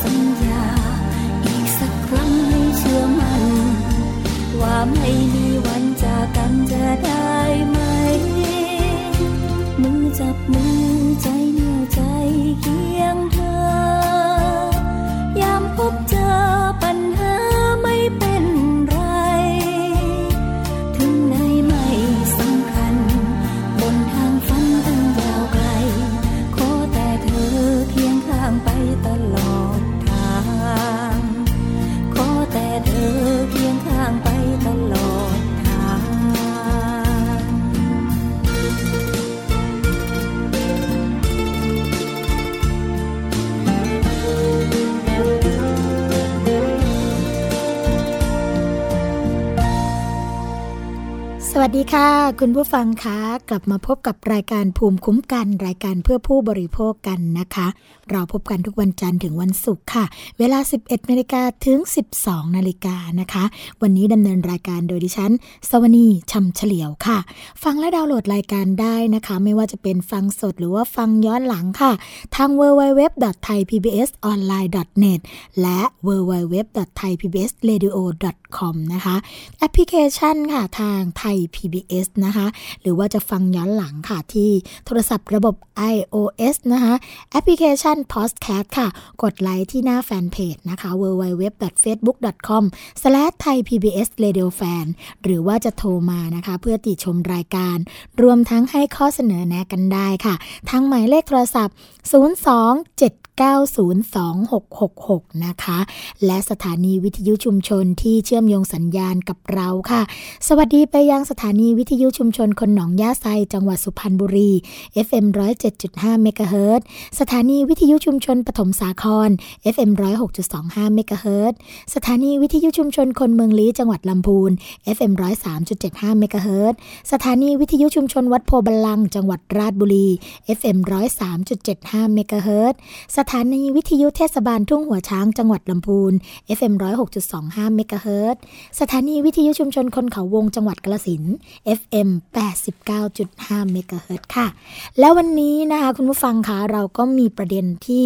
สัญญา อีกสักครั้งให้เชื่อมัน ว่าไม่มีวันจากกันจะได้ไหม มือจับมือใจเหนี่ยวใจ วัสดีค่ะ คุณผู้ฟังคะ กลับมาพบกับรายการภูมิคุ้มกัน รายการเพื่อผู้บริโภคกันนะคะ เราพบกันทุกวันจันทร์ถึงวันศุกร์ค่ะ เวลา 11นาฬิกาถึง 12นาฬิกานะคะ วันนี้ดำเนินรายการโดยดิฉัน สวนีชำเฉลียวค่ะ ฟังและดาวน์โหลดรายการได้นะคะ ไม่ว่าจะเป็นฟังสดหรือว่าฟังย้อนหลังค่ะ ทาง www.thaipbsonline.net และ www.thaipbsradio.com นะคะ แอปพลิเคชันค่ะทางไทย PBS นะคะ หรือว่าจะฟังย้อนหลังค่ะ ที่โทรศัพท์ระบบ iOS นะคะแอปพลิเคชัน Podcast ค่ะ กดไลค์ที่หน้าแฟนเพจนะคะ www.facebook.com/thaipbsradiofan หรือว่าจะโทรมานะคะ เพื่อติชมรายการ รวมทั้งให้ข้อเสนอแนะกันได้ค่ะทางหมายเลขโทรศัพท์ 027 902-666 นะคะ และสถานีวิทยุชุมชนที่เชื่อมโยงสัญญาณกับเราค่ะ สวัสดีไปยังสถานีวิทยุชุมชนคนหนองย่าไซจังหวัดสุพรรณบุรี FM 107.5เมกะเฮิรตสถานีวิทยุชุมชนปฐมสาคร FM 106.25เมกะเฮิรตสถานีวิทยุชุมชนคนเมืองลี้จังหวัดลำพูน FM 103.75เมกะเฮิรตสถานีวิทยุชุมชนวัดโพบาลัง จังหวัดราชบุรี FM 103.75เมกะเฮิรตสถานีวิทยุเทศบาลทุ่งหัวช้างจังหวัดลำพูน FM 106.25เมกะเฮิรตสถานีวิทยุชุมชนคนเขาวงจังหวัดกาฬสิน FM 89.5เมกะเฮิรตค่ะ แล้ววันนี้นะคะคุณผู้ฟังคะเราก็มีประเด็นที่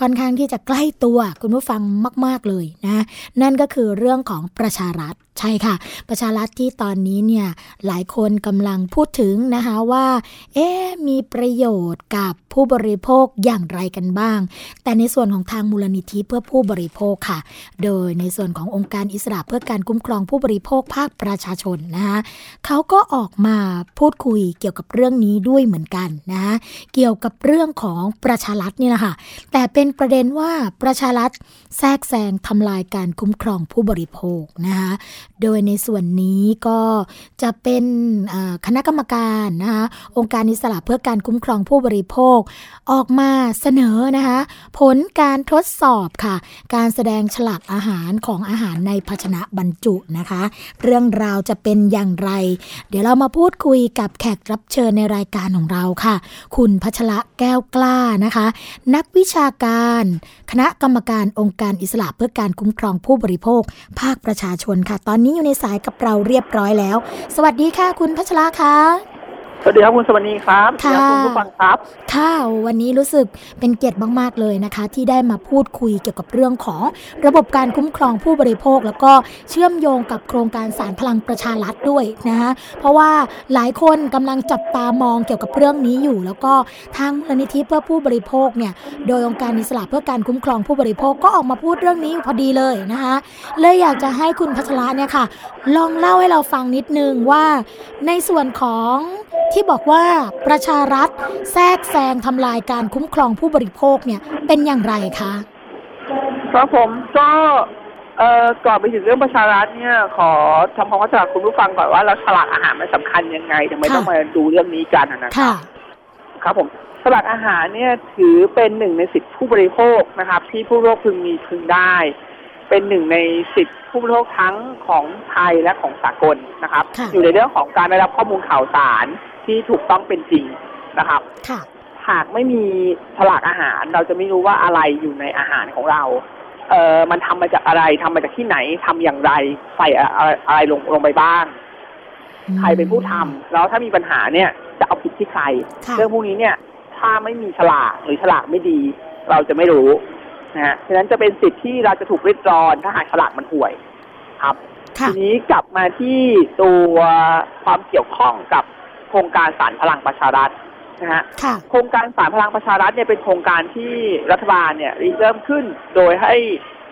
ค่อนข้างที่จะใกล้ตัวคุณผู้ฟังมาก ๆเลยนะ นั่นก็คือเรื่องของประชารัฐ ใช่ค่ะ ประชารัฐที่ตอนนี้เนี่ยหลายคนกำลังพูดถึงนะคะว่า เอ๊มีประโยชน์กับผู้บริโภคอย่างไรกันบ้าง แต่ในส่วนของทางมูลนิธิเพื่อผู้บริโภคค่ะ โดยในส่วนขององค์การอิสระเพื่อการคุ้มครองผู้บริโภคภาคประชาชนนะคะเขาก็ออกมาพูดคุยเกี่ยวกับเรื่องนี้ด้วยเหมือนกันนะะเกี่ยวกับเรื่องของประชารัฐนี่แหละค่ะ แต่เป็นประเด็นว่าประชารัฐแทรกแซงทำลายการคุ้มครองผู้บริโภคนะคะโดยในส่วนนี้ก็จะเป็นคณะกรรมการนะคะองค์การอิสระเพื่อการคุ้มครองผู้บริโภค ออกมาเสนอนะคะผลการทดสอบค่ะ การแสดงฉลากอาหารของอาหารในภาชนะบรรจุนะคะ เรื่องราวจะเป็นอย่างไร เดี๋ยวเรามาพูดคุยกับแขกรับเชิญในรายการของเราค่ะ คุณพัชระแก้วกล้านะคะ นักวิชาการ คณะกรรมการองค์การอิสระเพื่อการคุ้มครองผู้บริโภค ภาคประชาชนค่ะตอนนี้อยู่ในสายกับเราเรียบร้อยแล้ว สวัสดีค่ะคุณพัชราคะ สวัสดีครับคุณสวัสดีครับค่ะคุณผู้ฟังครับ ค่ะ วันนี้รู้สึกเป็นเกียรติมาก ๆ เลยนะคะ ที่ได้มาพูดคุยเกี่ยวกับเรื่องของระบบการคุ้มครองผู้บริโภค แล้วก็เชื่อมโยงกับโครงการสารพลังประชารัฐด้วยนะคะเพราะว่าหลายคนกำลังจับตามองเกี่ยวกับเรื่องนี้อยู่ แล้วก็ทางมูลนิธิเพื่อผู้บริโภคเนี่ยโดยองค์การอิสระเพื่อการคุ้มครองผู้บริโภคก็ออกมาพูดเรื่องนี้พอดีเลยนะคะเลยอยากจะให้คุณพัชระเนี่ยค่ะ ลองเล่าให้เราฟังนิดนึงว่าในส่วนของที่บอกว่าประชารัฐแทรกแซงทำลายการคุ้มครองผู้บริโภคเนี่ยเป็นอย่างไรคะครับผมก็เอ่อก่อนไปถึงเรื่องประชารัฐเนี่ย ขอทำความเข้าใจคุณผู้ฟังก่อนว่าแล้วฉลากอาหารมันสำคัญยังไงทำไมต้องมาดูเรื่องนี้กันนะครับครับผมฉลากอาหารเนี่ยถือเป็นหนึ่งในสิทธิผู้บริโภคนะครับ ที่ผู้บริโภคพึงมีพึงได้ เป็นหนึ่งในสิทธิผู้บริโภคทั้งของไทยและของสากลนะครับ อยู่ในเรื่องของการได้รับข้อมูลข่าวสาร ที่ถูกต้องเป็นจริงนะครับหากไม่มีฉลากอาหาร เราจะไม่รู้ว่าอะไรอยู่ในอาหารของเรา เออมันทำมาจากอะไรทำมาจากที่ไหนทำอย่างไรใส่อะไรลงลงไปบ้างใครเป็นผู้ทำแล้วถ้ามีปัญหาเนี่ยจะเอาผิดที่ใคร เรื่องพวกนี้เนี่ย ถ้าไม่มีฉลากหรือฉลากไม่ดี เราจะไม่รู้นะฮะฉะนั้นจะเป็นสิทธิ์ที่เราจะถูกริดรอนถ้าหากฉลากมันห่วยครับทีนี้กลับมาที่ตัวความเกี่ยวข้องกับ ครงการสารพลังประชารัฐนะฮะโครงการสารพลังประชารัฐเนี่ยเป็นโครงการที่รัฐบาลเนี่ยริเริ่มขึ้นโดยให้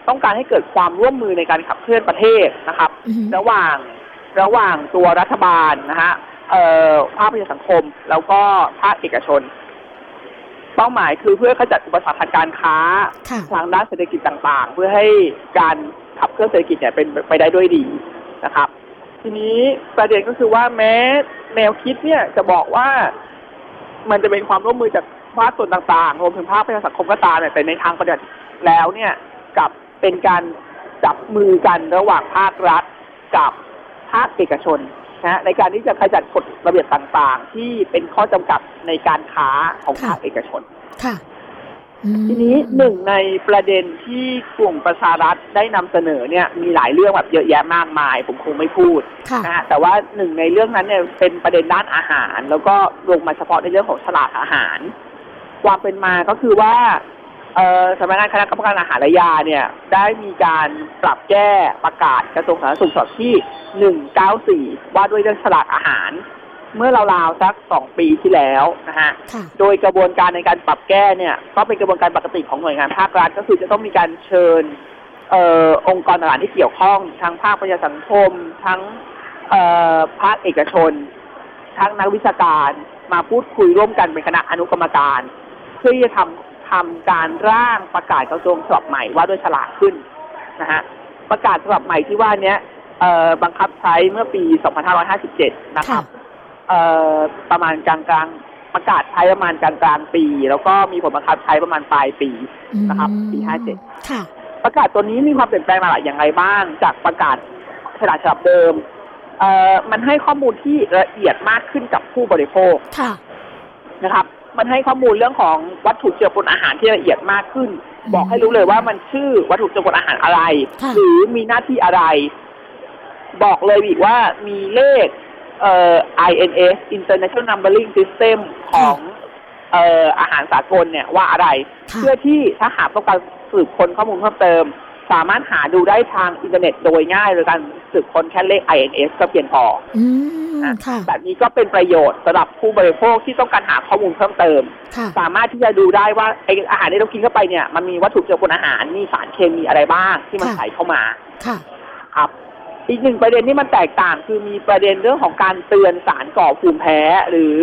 ต้องการให้เกิดความร่วมมือในการขับเคลื่อนประเทศนะครับ ระหว่างระหว่างตัวรัฐบาลนะฮะเอ่อภาคประชาสังคมแล้วก็ภาคเอกชน เป้าหมายคือเพื่อขจัดอุปสรรคทางการค้าทางด้านเศรษฐกิจต่างๆ เพื่อให้การขับเคลื่อนเศรษฐกิจเนี่ยเป็นไปได้ด้วยดีนะครับ ทีนี้ประเด็นก็คือว่าแม้แนวคิดเนี่ยจะบอกว่ามันจะเป็นความร่วมมือจากภาคส่วนต่างๆ รวมถึงภาคประชาสังคมก็ตามแต่ในทางปฏิบัติแล้วเนี่ยกับเป็นการจับมือกันระหว่างภาครัฐกับภาคเอกชนนะในการที่จะขจัดกฎระเบียบต่างๆ ที่เป็นข้อจำกัดในการค้าของภาคเอกชน ค่ะ ทีนี้หนึ่งในประเด็นที่กลุ่มประชารัฐได้นำเสนอเนี่ยมีหลายเรื่องแบบเยอะแยะมากมาย ผมคงไม่พูดนะฮะแต่ว่าหนึ่งในเรื่องนั้นเนี่ยเป็นประเด็นด้านอาหาร แล้วก็ลงมาเฉพาะในเรื่องของฉลากอาหาร ความเป็นมาก็คือว่าเอ่อสำนักงานคณะกรรมการอาหารและยาเนี่ยได้มีการปรับแก้ประกาศกระทรวงสาธารณสุขฉบับที่ 194 ว่าด้วยเรื่องฉลากอาหาร เมื่อราวๆสักสองปีที่แล้วนะฮะค่ะโดยกระบวนการในการปรับแก้เนี่ยก็เป็นกระบวนการปกติของหน่วยงานภาครัฐก็คือจะต้องมีการเชิญเอ่อองค์กรต่างๆที่เกี่ยวข้อง ทั้งภาคประชาสังคม ทั้งเอ่อภาคเอกชน ทั้งนักวิชาการมาพูดคุยร่วมกันเป็นคณะอนุกรรมการ เพื่อที่จะทำทำการร่างประกาศกระทรวงฉบับใหม่ว่าด้วยฉลากขึ้นนะฮะประกาศฉบับใหม่ที่ว่าเนี้ยเอ่อบังคับใช้เมื่อปี 2557 นะคค่ะรับ เอ่อประมาณกลางกลางๆประกาศใช้ประมาณกลางกลางๆปี แล้วก็มีผลบังคับใช้ประมาณปลายปีนะครับปีอืม57ค่ะประกาศตัวนี้มีความเปลี่ยนแปลงมาหลายอย่างไรบ้าง จากประกาศฉลากฉบับเดิมเอ่อมันให้ข้อมูลที่ละเอียดมากขึ้นกับผู้บริโภคค่ะนะครับ มันให้ข้อมูลเรื่องของวัตถุเจือปนอาหารที่ละเอียดมากขึ้น บอกให้รู้เลยว่ามันชื่อวัตถุเจือปนอาหารอะไรค่ะหรือมีหน้าที่อะไร บอกเลยอีกว่ามีเลข เอ่อ INS International Numbering System ของเอ่ออาหารสากลเนี่ยว่าอะไรค่ะเพื่อที่ถ้าหากต้องการสืบค้นข้อมูลเพิ่มเติม สามารถหาดูได้ทางอินเทอร์เน็ตโดยง่ายโดยการสืบค้นแค่เลข INS ก็เพียงพออืมค่ะแบบนี้ก็เป็นประโยชน์สำหรับผู้บริโภคที่ต้องการหาข้อมูลเพิ่มเติมค่ะสามารถที่จะดูได้ว่าไออาหารที่เรากินเข้าไปเนี่ยมันมีวัตถุเจือปนอาหารมีสารเคมีอะไรบ้างที่มันค่ะใส่เข้ามาค่ะครับ อีกหนึ่งประเด็นที่มันแตกต่างคือมีประเด็นเรื่องของการเตือนสารก่อภูมิแพ้หรือ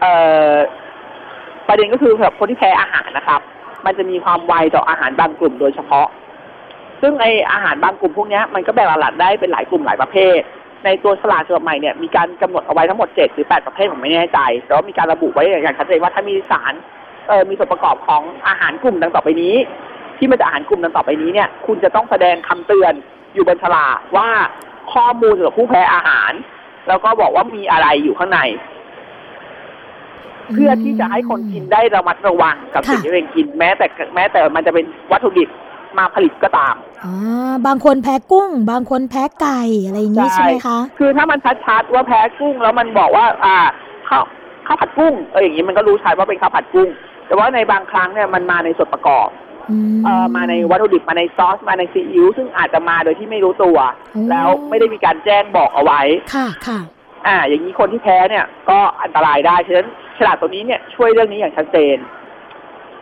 เอ่อประเด็นก็คือสำหรับคนที่แพ้อาหารนะครับ มันจะมีความไวต่ออาหารบางกลุ่มโดยเฉพาะ ซึ่งไออาหารบางกลุ่มพวกนี้มันก็แบ่งหลักได้เป็นหลายกลุ่มหลายประเภท ในตัวฉลากฉบับใหม่เนี่ยมีการกำหนดเอาไว้ทั้งหมดเจ็ดหรือแปดประเภทผมไม่แน่ใจแต่ว่ามีการระบุไว้อย่างชัดเจนว่าถ้ามีสารเออมีส่วนประกอบของอาหารกลุ่มดังต่อไปนี้ ที่มาจากอาหารกลุ่มดังต่อไปนี้เนี่ย คุณจะต้องแสดงคำเตือน อยู่บนฉลากว่าข้อมูลสำหรับผู้แพ้อาหาร แล้วก็บอกว่ามีอะไรอยู่ข้างใน เพื่อที่จะให้คนกินได้ระมัดระวังกับค่ะสิ่งที่ตัวเองกินแม้แต่แม้แต่มันจะเป็นวัตถุดิบมาผลิตก็ตามอ๋อบางคนแพ้กุ้ง บางคนแพ้ไก่อะไรอย่างนี้ใช่ใช่ไหมคะ คือถ้ามันชัดๆว่าแพ้กุ้ง แล้วมันบอกว่า อ่าข้าวข้าวผัดกุ้งเอออย่างนี้มันก็รู้ชัดว่าเป็นข้าวผัดกุ้ง แต่ว่าในบางครั้งเนี่ยมันมาในส่วนประกอบอื มเอ่อมาในวัตถุดิบมาในซอสมาในซีอิ๊วซึ่งอาจจะมาโดยที่ไม่รู้ตัวโอ้แล้วไม่ได้มีการแจ้งบอกเอาไว้ ค่ะค่ะอ่า อย่างนี้คนที่แพ้เนี่ย ก็อันตรายได้ ฉะนั้นฉลากตัวนี้เนี่ยช่วยเรื่องนี้อย่างชัดเจน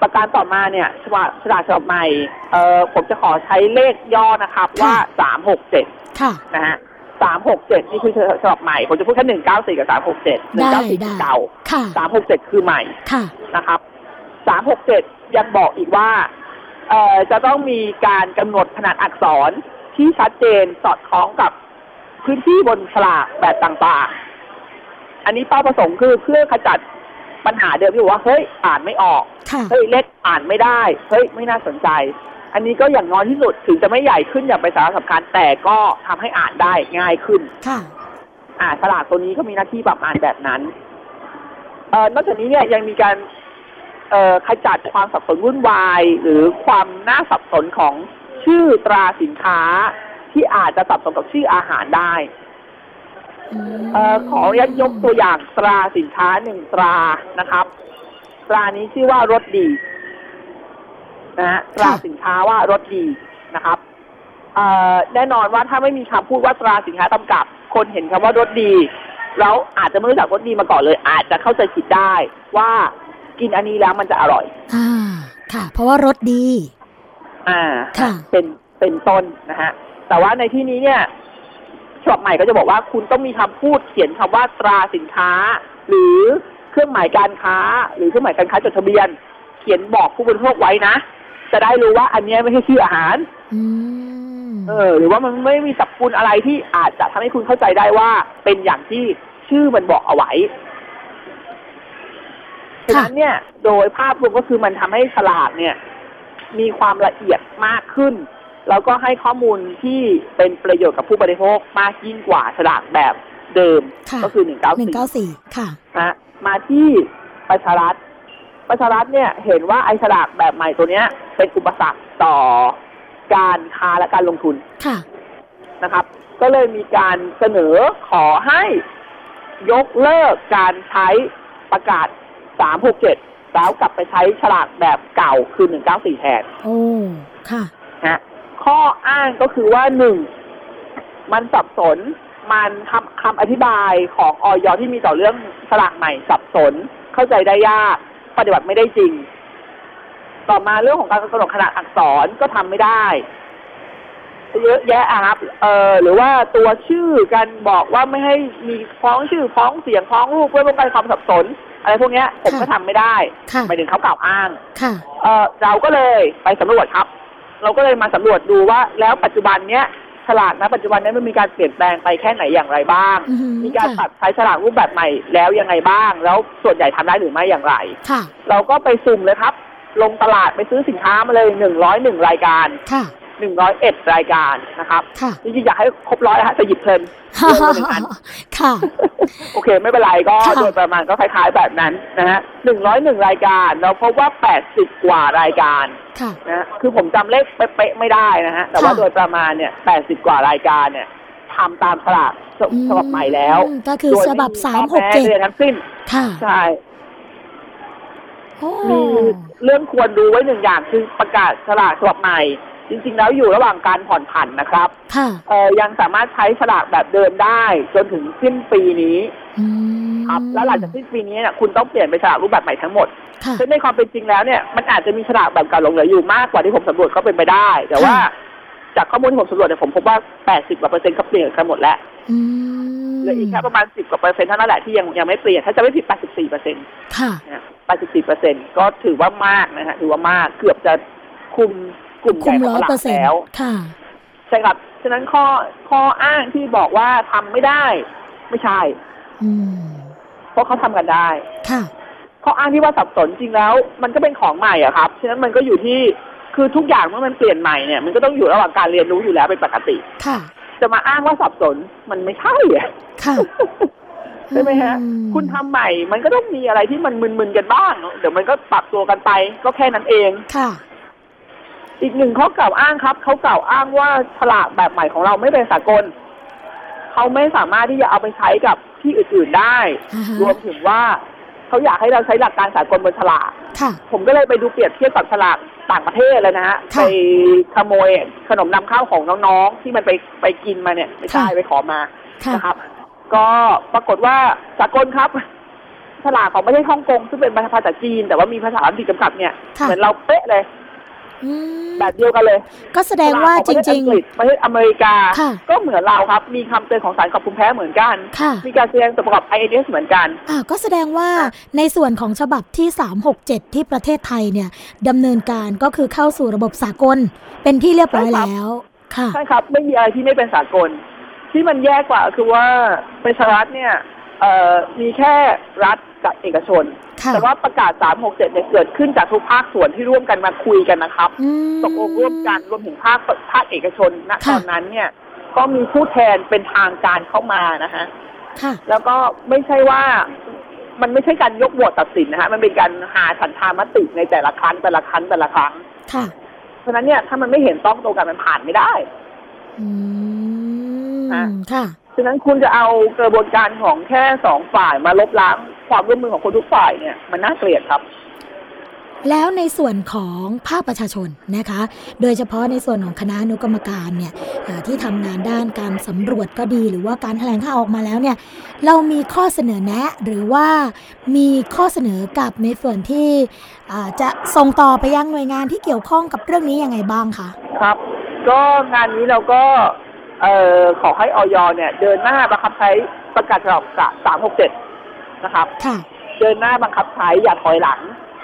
ประการต่อมาเนี่ยฉลากฉลากฉบับใหม่เอ่อผมจะขอใช้เลขย่อนะครับว่าสามหกเจ็ดค่ะนะฮะสามหกเจ็ดนี่คือฉบับใหม่ ผมจะพูดแค่หนึ่งเก้าสี่กับสามหกเจ็ดหนึ่งได้เก้าสี่ได้เก่าค่ะสามหกเจ็ดคือใหม่ค่ะนะครับสามหกเจ็ดยังบอกอีกว่าเอ่อ จะต้องมีการกำหนดขนาดอักษรที่ชัดเจนสอดคล้องกับพื้นที่บนฉลากแบบต่างๆ อันนี้เป้าประสงค์คือเพื่อขจัดปัญหาเดิมที่บอกว่าเฮ้ยอ่านไม่ออกค่ะเฮ้ยเล็กอ่านไม่ได้ เฮ้ยไม่น่าสนใจ อันนี้ก็อย่างน้อยที่สุดถึงจะไม่ใหญ่ขึ้นอย่างเป็นสาระสำคัญแต่ก็ทำให้อ่านได้ง่ายขึ้น ค่ะอ่าฉลากตัวนี้ก็มีหน้าที่ประมาณแบบนั้นเอ่อนอกจากนี้เนี่ยยังมีการเอ่อ ขจัดความสับสนวุ่นวาย หรือความน่าสับสนของชื่อตราสินค้าที่อาจจะสับสนกับชื่ออาหารได้เอ่อขออนุญาตยกตัวอย่างตราสินค้าหนึ่งตรานะครับ ตรานี้ชื่อว่ารสดีนะฮะตราสินค้าว่ารสดีนะครับเอ่อแน่นอนว่าถ้าไม่มีคำพูดว่าตราสินค้ากำกับ คนเห็นคำว่ารสดี แล้วอาจจะไม่รู้จักรสดีมาก่อนเลย อาจจะเข้าใจผิดได้ว่า กินอันนี้แล้วมันจะอร่อย อ่า ค่ะ เพราะว่ารสดี อ่า ค่ะ เป็น เป็นต้นนะฮะ แต่ว่าในที่นี้เนี่ยฉบับใหม่ก็จะบอกว่าคุณต้องมีคำพูดเขียนคำว่าตราสินค้า หรือเครื่องหมายการค้า หรือเครื่องหมายการค้าจดทะเบียน เขียนบอกผู้บริโภคไว้นะ จะได้รู้ว่าอันเนี้ยไม่ใช่ชื่ออาหารอืมเออ หรือว่ามันไม่มีสรรพคุณอะไรที่อาจจะทำให้คุณเข้าใจได้ว่าเป็นอย่างที่ชื่อมันบอกเอาไว้ ฉะนั้นเนี่ยโดยภาพรวมก็คือมันทำให้ฉลากเนี่ย มีความละเอียดมากขึ้น แล้วก็ให้ข้อมูลที่เป็นประโยชน์กับผู้บริโภคมากยิ่งกว่าฉลากแบบเดิมค่ะก็คือหนึ่งเก้าหนึ่งสี่เก้าสี่ค่ะนะมาที่ประชารัฐประชารัฐเนี่ยเห็นว่าไอ้ฉลากแบบใหม่ตัวเนี้ย เป็นอุปสรรคต่อการค้าและการลงทุนค่ะนะครับ ก็เลยมีการเสนอขอให้ยกเลิกการใช้ประกาศ 367แล้วกลับไปใช้ฉลากแบบเก่าคือหนึ่งเก้าสี่แทนโอ้ ค่ะนะข้ออ้างก็คือว่าหนึ่งมันสับสน มันคำคำอธิบายของออยที่มีต่อเรื่องฉลากใหม่สับสน เข้าใจได้ยากปฏิบัติไม่ได้จริง ต่อมาเรื่องของการกำหนดขนาดอักษรก็ทำไม่ได้เยอะแยะอะครับ เออหรือว่าตัวชื่อกันบอกว่าไม่ให้มีฟ้องชื่อฟ้องเสียงฟ้องรูปเพื่อป้องกันความสับสน อะไรพวกเนี้ยผมก็ทำไม่ได้ค่ะหมายถึงเขากล่าวอ้างค่ะเออเราก็เลยไปสำรวจครับ เราก็เลยมาสำรวจดูว่าแล้วปัจจุบันเนี้ยฉลากนะปัจจุบันเนี้ยมันมีการเปลี่ยนแปลงไปแค่ไหนอย่างไรบ้างอือหือมีการค่ะตัดใช้ฉลากรูปแบบใหม่แล้วยังไงบ้าง แล้วส่วนใหญ่ทำได้หรือไม่อย่างไรค่ะเราก็ไปสุ่มเลยครับ ลงตลาดไปซื้อสินค้ามาเลยหนึ่งร้อยหนึ่งรายการค่ะ หนึ่งร้อยเอ็ดรายการนะครับค่ะจริงๆอยากให้ครบร้อยนะฮะจะหยิบเพลินเยอะกว่าหนึ่งอันค่ะ โอเค ไม่เป็นไรก็ค่ะโดยประมาณก็คล้ายๆแบบนั้นนะฮะหนึ่งร้อยหนึ่งรายการ เราพบว่าแปดสิบกว่ารายการค่ะนะฮะคือผมจำเลขเป๊ะๆไม่ได้นะฮะ แต่ว่าค่ะโดยประมาณเนี่ยแปดสิบกว่ารายการเนี่ยทำตามฉลากฉอืฉบับใหม่แล้วอืมก็คือโดยฉบับไสามหกข้อแเจ็ดใดๆทั้งสิ้น ค่ะ ใช่โอ้มีเรื่องควรดูไว้หนึ่งอย่างคือประกาศฉลากฉบับใหม่ จริง ๆ แล้วอยู่ระหว่างการผ่อนผันนะครับค่ะเออยังสามารถใช้ฉลากแบบเดิมได้ จนถึงสิ้นปีนี้อืมครับแล้วหลังจากสิ้นปีนี้เนี่ยคุณต้องเปลี่ยนไปฉลากรูปแบบใหม่ทั้งหมดค่ะซึ่งในความเป็นจริงแล้วเนี่ยมันอาจจะมีฉลากแบบเก่าหลงเหลืออยู่มากกว่าที่ผมสำรวจก็เป็นไปได้ แต่ว่าค่ะจากข้อมูลที่ผมสำรวจเนี่ยผมพบว่า 80กว่าเปอร์เซ็นต์เขาเปลี่ยนกันหมดแล้วอืมเหลืออีกแค่ประมาณ 10กว่าเปอร์เซ็นต์เท่านั้นแหละที่ยังยังไม่เปลี่ยน ถ้าจะไม่ผิด 84เปอร์เซ็นต์ค่ะนะ84เปอร์เซ็นต์ก็ถือว่ามากนะฮะถือว่ามากเกือบจะคุม กลุ่มใหคุญ่มของตลาด คุมร้อยตลาเปอร์เซ็นต์แล้วค่ะใช่ครับฉะนั้นข้อข้ออ้างที่บอกว่าทำไม่ได้ ไม่ใช่ อืมเพราะเขาทำกันได้ ค่ะข้ออ้างที่ว่าสับสนจริงแล้ว มันก็เป็นของใหม่อะครับฉะนั้นมันก็อยู่ที่คือทุกอย่างเมื่อมันเปลี่ยนใหม่เนี่ยมันก็ต้องอยู่ระหว่างการเรียนรู้อยู่แล้วเป็นปกติ ค่ะ จะมาอ้างว่าสับสนมันไม่ใช่อะค่ะใช่ไหมฮะอืมคุณทำใหม่ มันก็ต้องมีอะไรที่มันมึนๆกันบ้าง เดี๋ยวมันก็ปรับตัวกันไป ก็แค่นั้นเอง ค่ะ อีกหนึ่งข้อกล่าวอ้างครับเขากล่าวอ้างว่าฉลากแบบใหม่ของเราไม่เป็นสากลเขาไม่สามารถที่จะเอาไปใช้กับที่อื่นๆได้อ่าฮะรวมถึงว่าเขาอยากให้เราใช้หลักการสากลบนฉลากค่ะผมก็เลยไปดูเปรียบเทียบกับฉลากต่างประเทศเลยนะฮะค่ะไปขโมยขนมนำเข้าของน้องๆที่มันไปไปกินมาเนี่ยไม่ใช่ค่ะไปขอมาค่ะนะครับ ก็ปรากฏว่าสากลครับฉลากของประเทศฮ่องกงซึ่งเป็นภาษาจีน แต่ว่ามีภาษาอังกฤษกำกับเนี่ยค่ะเหมือนเราเป๊ะเลย อืมแบบเดียวกันเลยก็แสดงว่าจฉลกขอริงประเทศอังกฤษประเทศอเมริกา ค่ะ ก็เหมือนเราครับ มีคำเตือนของสารกับภูมิแพ้เหมือนกัน ๆ ค่ะ มีการแสดงส่วนประกอบ INS เหมือนกัน อ่าก็แสดงว่าในส่วนของฉบับที่ 367 ที่ประเทศไทยเนี่ยดำเนินการก็คือเข้าสู่ระบบสากล เป็นที่เรียบร้อยใช่ครับแล้ว ค่ะ ใช่ครับ ไม่มีอะไรที่ไม่เป็นสากล ที่มันแย่กว่าคือว่าประชารัฐเนี่ยเอ่อมีแค่รัฐ กับเอกชนค่ะแต่ว่าประกาศ 367 เนี่ยเกิดขึ้นจากทุกภาคส่วนที่ร่วมกันมาคุยกันนะครับอืมตกลงร่วมกันรวมถึงภาคภาคเอกชนณค่ะตอนนั้นเนี่ย ก็มีผู้แทนเป็นทางการเข้ามานะฮะค่ะแล้วก็ไม่ใช่ว่ามันไม่ใช่การยกโหวตตัดสินนะฮะมันเป็นการหาฉันทามติในแต่ละครั้งแต่ละครั้งแต่ละครั้งค่ะเพราะฉะนั้นเนี่ยถ้ามันไม่เห็นต้องตรงกันมันผ่านไม่ได้อืมฮะค่ะฉะนั้นคุณจะเอากระบวนการของแค่สองฝ่ายมาลบล้าง ความร่วมมือของคนทุกฝ่ายเนี่ยมันน่าเกลียดครับ แล้วในส่วนของภาคประชาชนนะคะ โดยเฉพาะในส่วนของคณะอนุกรรมการเนี่ยอ่าที่ทำงานด้านการสำรวจก็ดี หรือว่าการแถลงข่าวออกมาแล้วเนี่ย เรามีข้อเสนอแนะหรือว่ามีข้อเสนอกับในส่วนที่อ่าจะส่งต่อไปยังหน่วยงานที่เกี่ยวข้องกับเรื่องนี้ยังไงบ้างคะครับ ก็งานนี้เราก็เอ่อขอให้ออยเนี่ยเดินหน้าบังคับใช้ประกาศฉบับสามหกเจ็ด นะครับค่ะเดินหน้าบังคับใช้อย่าถอยหลัง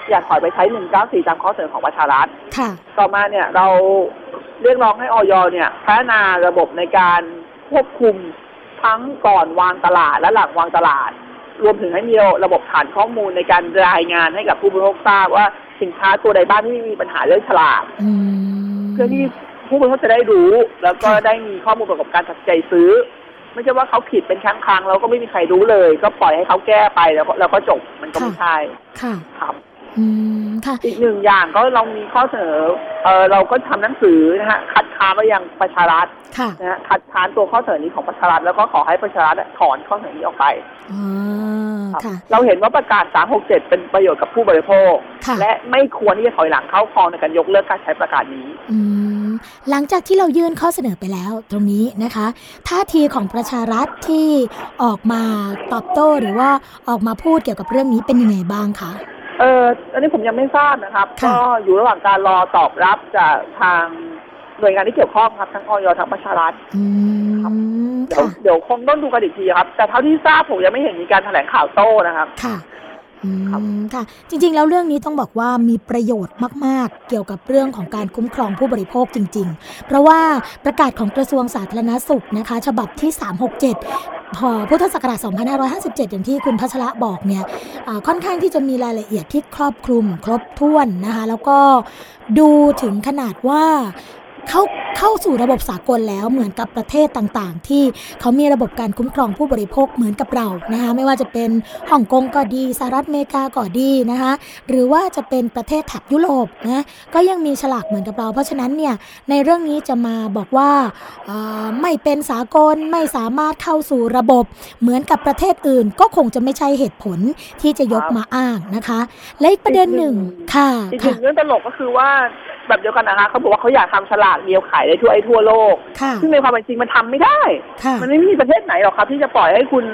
อย่าถอยไปใช้หนึ่งเก้าสี่ตามข้อเสนอของประชารัฐค่ะต่อมาเนี่ยเราเรียกร้องให้ออยเนี่ยพัฒนาระบบในการควบคุมทั้งก่อนวางตลาดและหลังวางตลาด รวมถึงให้มีระบบฐานข้อมูลในการรายงานให้กับผู้บริโภคทราบว่าสินค้าตัวใดบ้างที่มีปัญหาเรื่องฉลากอืมเพื่อที่ผู้บริโภคจะได้รู้ แล้วก็ค่ะได้มีข้อมูลประกอบการตัดสินใจซื้อ ไม่ใช่ว่าเขาผิดเป็นครั้งครั้งๆแล้วก็ไม่มีใครรู้เลย ก็ปล่อยให้เขาแก้ไปแล้วก็แล้วก็จบมันก็ไม่ใช่ค่ะครับ อืมค่ะอีกหนึ่งอย่างก็เรามีข้อเสนอเออเราก็ทำหนังสือนะฮะคัดค้านไปยังประชารัฐค่ะนะฮะคัดค้านตัวข้อเสนอนี้ของประชารัฐแล้วก็ขอให้ประชารัฐถอนข้อเสนอนี้ออกไปอ๋อครับค่ะเราเห็นว่าประกาศ 367 เป็นประโยชน์กับผู้บริโภคค่ะและไม่ควรที่จะถอยหลังเข้าคลองในการยกเลิกการใช้ประกาศนี้อืมหลังจากที่เรายื่นข้อเสนอไปแล้วตรงนี้นะคะท่าทีของประชารัฐที่ออกมาตอบโต้หรือว่าออกมาพูดเกี่ยวกับเรื่องนี้เป็นยังไงบ้างคะ เอออันนี้ผมยังไม่ทราบนะครับ ค่ะ ก็อยู่ระหว่างการรอตอบรับจากทางหน่วยงานที่เกี่ยวข้องครับทั้งออยทั้งประชารัฐอืมเดี๋ยวค่ะ เดี๋ยวคงต้องดูกันอีกทีครับ แต่เท่าที่ทราบผมยังไม่เห็นมีการแถลงข่าวโต้นะครับ ค่ะอื ครับค่ะ จริง ๆ แล้วเรื่องนี้ต้องบอกว่ามีประโยชน์มาก ๆ เกี่ยวกับเรื่องของการคุ้มครองผู้บริโภคจริง ๆ เพราะว่าประกาศของกระทรวงสาธารณสุขนะคะ ฉบับที่ 367พอพุทธศักราช 2557 อย่างที่คุณพัชระบอกเนี่ยค่อนข้างที่จะมีรายละเอียดที่ครอบคลุมครบถ้วนนะคะ แล้วก็ดูถึงขนาดว่า เข้าเข้าสู่ระบบสากลแล้วเหมือนกับประเทศต่างๆ ที่เขามีระบบการคุ้มครองผู้บริโภคเหมือนกับเรานะคะไม่ว่าจะเป็นฮ่องกงก็ดีสหรัฐอเมริกาก็ดีนะคะหรือว่าจะเป็นประเทศแถบยุโรปนะก็ยังมีฉลากเหมือนกับเรา เพราะฉะนั้นเนี่ยในเรื่องนี้จะมาบอกว่าไม่เป็นสากลไม่สามารถเข้าสู่ระบบเหมือนกับประเทศอื่น ก็คงจะไม่ใช่เหตุผลที่จะยกมาอ้างนะคะ และอีกประเด็นหนึ่งค่ะอีกหนึ่งเรื่องตลกก็คือว่าแบบเดียวกันนะคะเขาบอกว่าเขาอยากทำฉลากเดียวขายได้ทั่วไอ้ทั่วโลกค่ะซึ่งในความเป็นจริงมันทำไม่ได้ค่ะมันไม่มีประเทศไหนหรอกครับ ที่จะปล่อยให้คุณ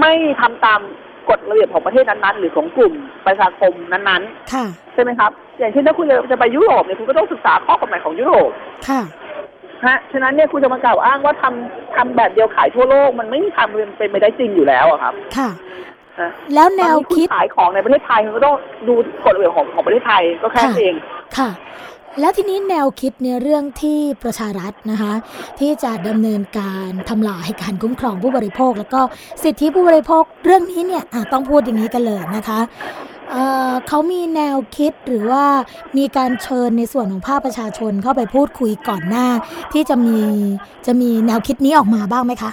ไม่ทำตามกฎระเบียบของประเทศนั้นๆ หรือของกลุ่มประชาคมนั้นค่ะๆใช่ไหมครับ อย่างเช่นถ้าคุณจะจะไปยุโรปเนี่ยคุณก็ต้องศึกษาข้อกฎหมายของยุโรปค่ะฮะฉะนั้นเนี่ยคุณจะมากล่าวอ้างว่าทำทำแบบเดียวขายทั่วโลก มันไม่มีทางเป็นเป็นไปได้จริงอยู่แล้วอะครับ ค่ะนะแล้วแนวตอนนี้ณคิดขายของในประเทศไทยคุณก็ต้องดูกฎระเบียบของของประเทศไทยก็แค่นั้นเองค่ะ แล้วทีนี้แนวคิดในเรื่องที่ประชารัฐนะคะที่จะดำเนินการทำลายการคุ้มครองผู้บริโภค แล้วก็สิทธิผู้บริโภคเรื่องนี้เนี่ยต้องพูดอย่างนี้กันเลยนะคะเเขามีแนวคิดหรือว่ามีการเชิญในส่วนของภาคประชาชนเข้าไปพูดคุยก่อนหน้า ที่จะมีจะมีแนวคิดนี้ออกมาบ้างไหมคะ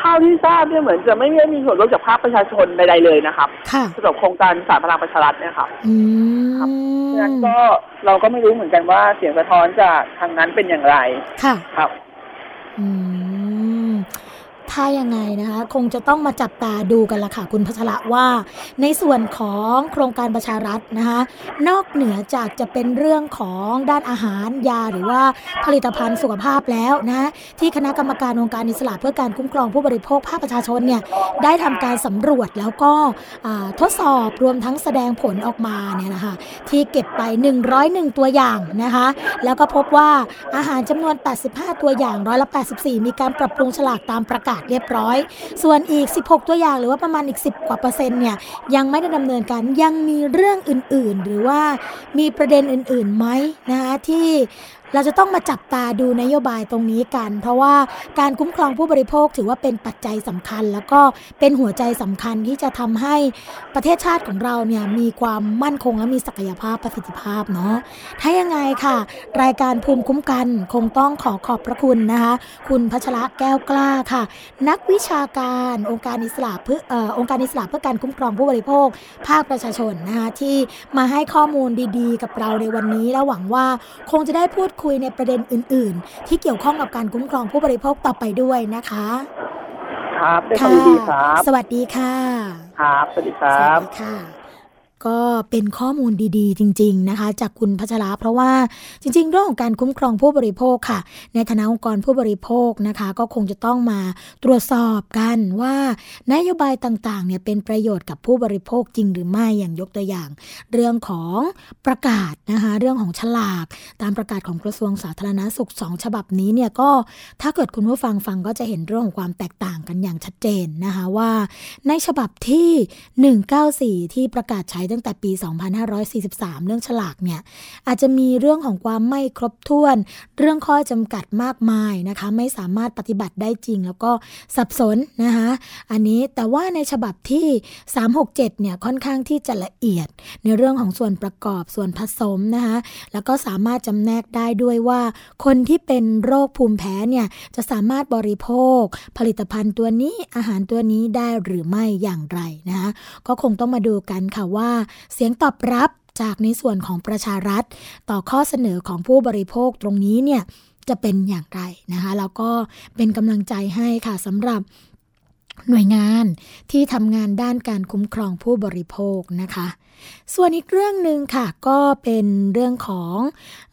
เอ่อเท่าที่ทราบเนี่ยเหมือนจะไม่ได้มีส่วนร่วมจากภาคประชาชนใดๆเลยนะครับค่ะสำหรับโครงการสารพลังประชารัฐเนี่ยครับอืครับมฉะนั้นก็เราก็ไม่รู้เหมือนกันว่าเสียงสะท้อนจากทางนั้นเป็นอย่างไรค่ะ ครับ อืม ถ้ายังไงนะคะ คงจะต้องมาจับตาดูกันละค่ะคุณพัชระว่า ในส่วนของโครงการประชารัฐนะคะนอกเหนือจากจะเป็นเรื่องของด้านอาหารยาหรือว่าผลิตภัณฑ์สุขภาพแล้วนะที่คณะกรรมการองค์การอิสระเพื่อการคุ้มครองผู้บริโภคภาคประชาชนเนี่ยได้ทำการสำรวจแล้วก็ทดสอบรวมทั้งแสดงผลออกมาเนี่ยนะคะที่เก็บไป 101 ตัวอย่างนะคะแล้วก็พบว่าอาหารจำนวน 85 ตัวอย่างร้อยละ84 มีการปรับปรุงฉลากตามประกาศเรียบร้อย ส่วนอีก 16 ตัวอย่างหรือว่าประมาณอีก 10 กว่าเปอร์เซ็นต์เนี่ยยังไม่ได้ดำเนินการยังมีเรื่องอื่นๆ หรือว่ามีประเด็นอื่นๆไหมนะคะที่ เราจะต้องมาจับตาดูนโยบายตรงนี้กัน เพราะว่าการคุ้มครองผู้บริโภคถือว่าเป็นปัจจัยสำคัญ แล้วก็เป็นหัวใจสำคัญที่จะทำให้ประเทศชาติของเราเนี่ยมีความมั่นคงและมีศักยภาพประสิทธิภาพเนาะถ้ายังไงค่ะ รายการภูมิคุ้มกันคงต้องขอขอบพระคุณนะคะ คุณพัชระแก้วกล้าค่ะ นักวิชาการองค์การอิสระเพื่อเอ่อองค์การอิสระเพื่อการคุ้มครองผู้บริโภค ภาคประชาชนนะคะที่มาให้ข้อมูลดี ๆ กับเราในวันนี้ และหวังว่าคงจะได้พูดคุยในประเด็นอื่น ๆ ที่เกี่ยวข้องกับการคุ้มครองผู้บริโภคต่อไปด้วยนะคะ ครับได้ความยินดีครับ สวัสดีค่ะ ครับ สวัสดีคสรัวับสดีค่ะ ก็เป็นข้อมูลดีๆ จริง ๆนะคะ จากคุณพัชราเพราะว่าจริง ๆ เรื่องของการคุ้มครองผู้บริโภคค่ะ ในฐานะองค์กรผู้บริโภคนะคะ ก็คงจะต้องมาตรวจสอบกันว่านโยบายต่างๆเนี่ยเป็นประโยชน์กับผู้บริโภคจริงหรือไม่อย่างยกตัวอย่าง เรื่องของประกาศนะคะเรื่องของฉลากตามประกาศของกระทรวงสาธารณาสุขสองฉบับนี้เนี่ยก็ถ้าเกิดคุณผู้ฟังฟังก็จะเห็นเรื่องของความแตกต่างกันอย่างชัดเจนนะคะว่า ในฉบับที่ 194 ที่ประกาศใช้ตั้งแต่ปี 2543 เรื่องฉลากเนี่ยอาจจะมีเรื่องของความไม่ครบถ้วน เรื่องข้อจำกัดมากมายนะคะ ไม่สามารถปฏิบัติได้จริง แล้วก็สับสนนะคะอันนี้แต่ว่าในฉบับที่ 367 เนี่ยค่อนข้างที่จะละเอียดในเรื่องของส่วนประกอบส่วนผสมนะคะแล้วก็สามารถจำแนกได้ด้วยว่า คนที่เป็นโรคภูมิแพ้เนี่ยจะสามารถบริโภค ผลิตภัณฑ์ตัวนี้อาหารตัวนี้ได้หรือไม่อย่างไรนะคะก็คงต้องมาดูกันค่ะว่าเสียงตอบรับจากในส่วนของประชารัฐ ต่อข้อเสนอของผู้บริโภคตรงนี้เนี่ยจะเป็นอย่างไรนะคะแล้วก็เป็นกำลังใจให้ค่ะสำหรับ หน่วยงานที่ทำงานด้านการคุ้มครองผู้บริโภคนะคะ ส่วนอีกเรื่องหนึ่งค่ะก็เป็นเรื่องของ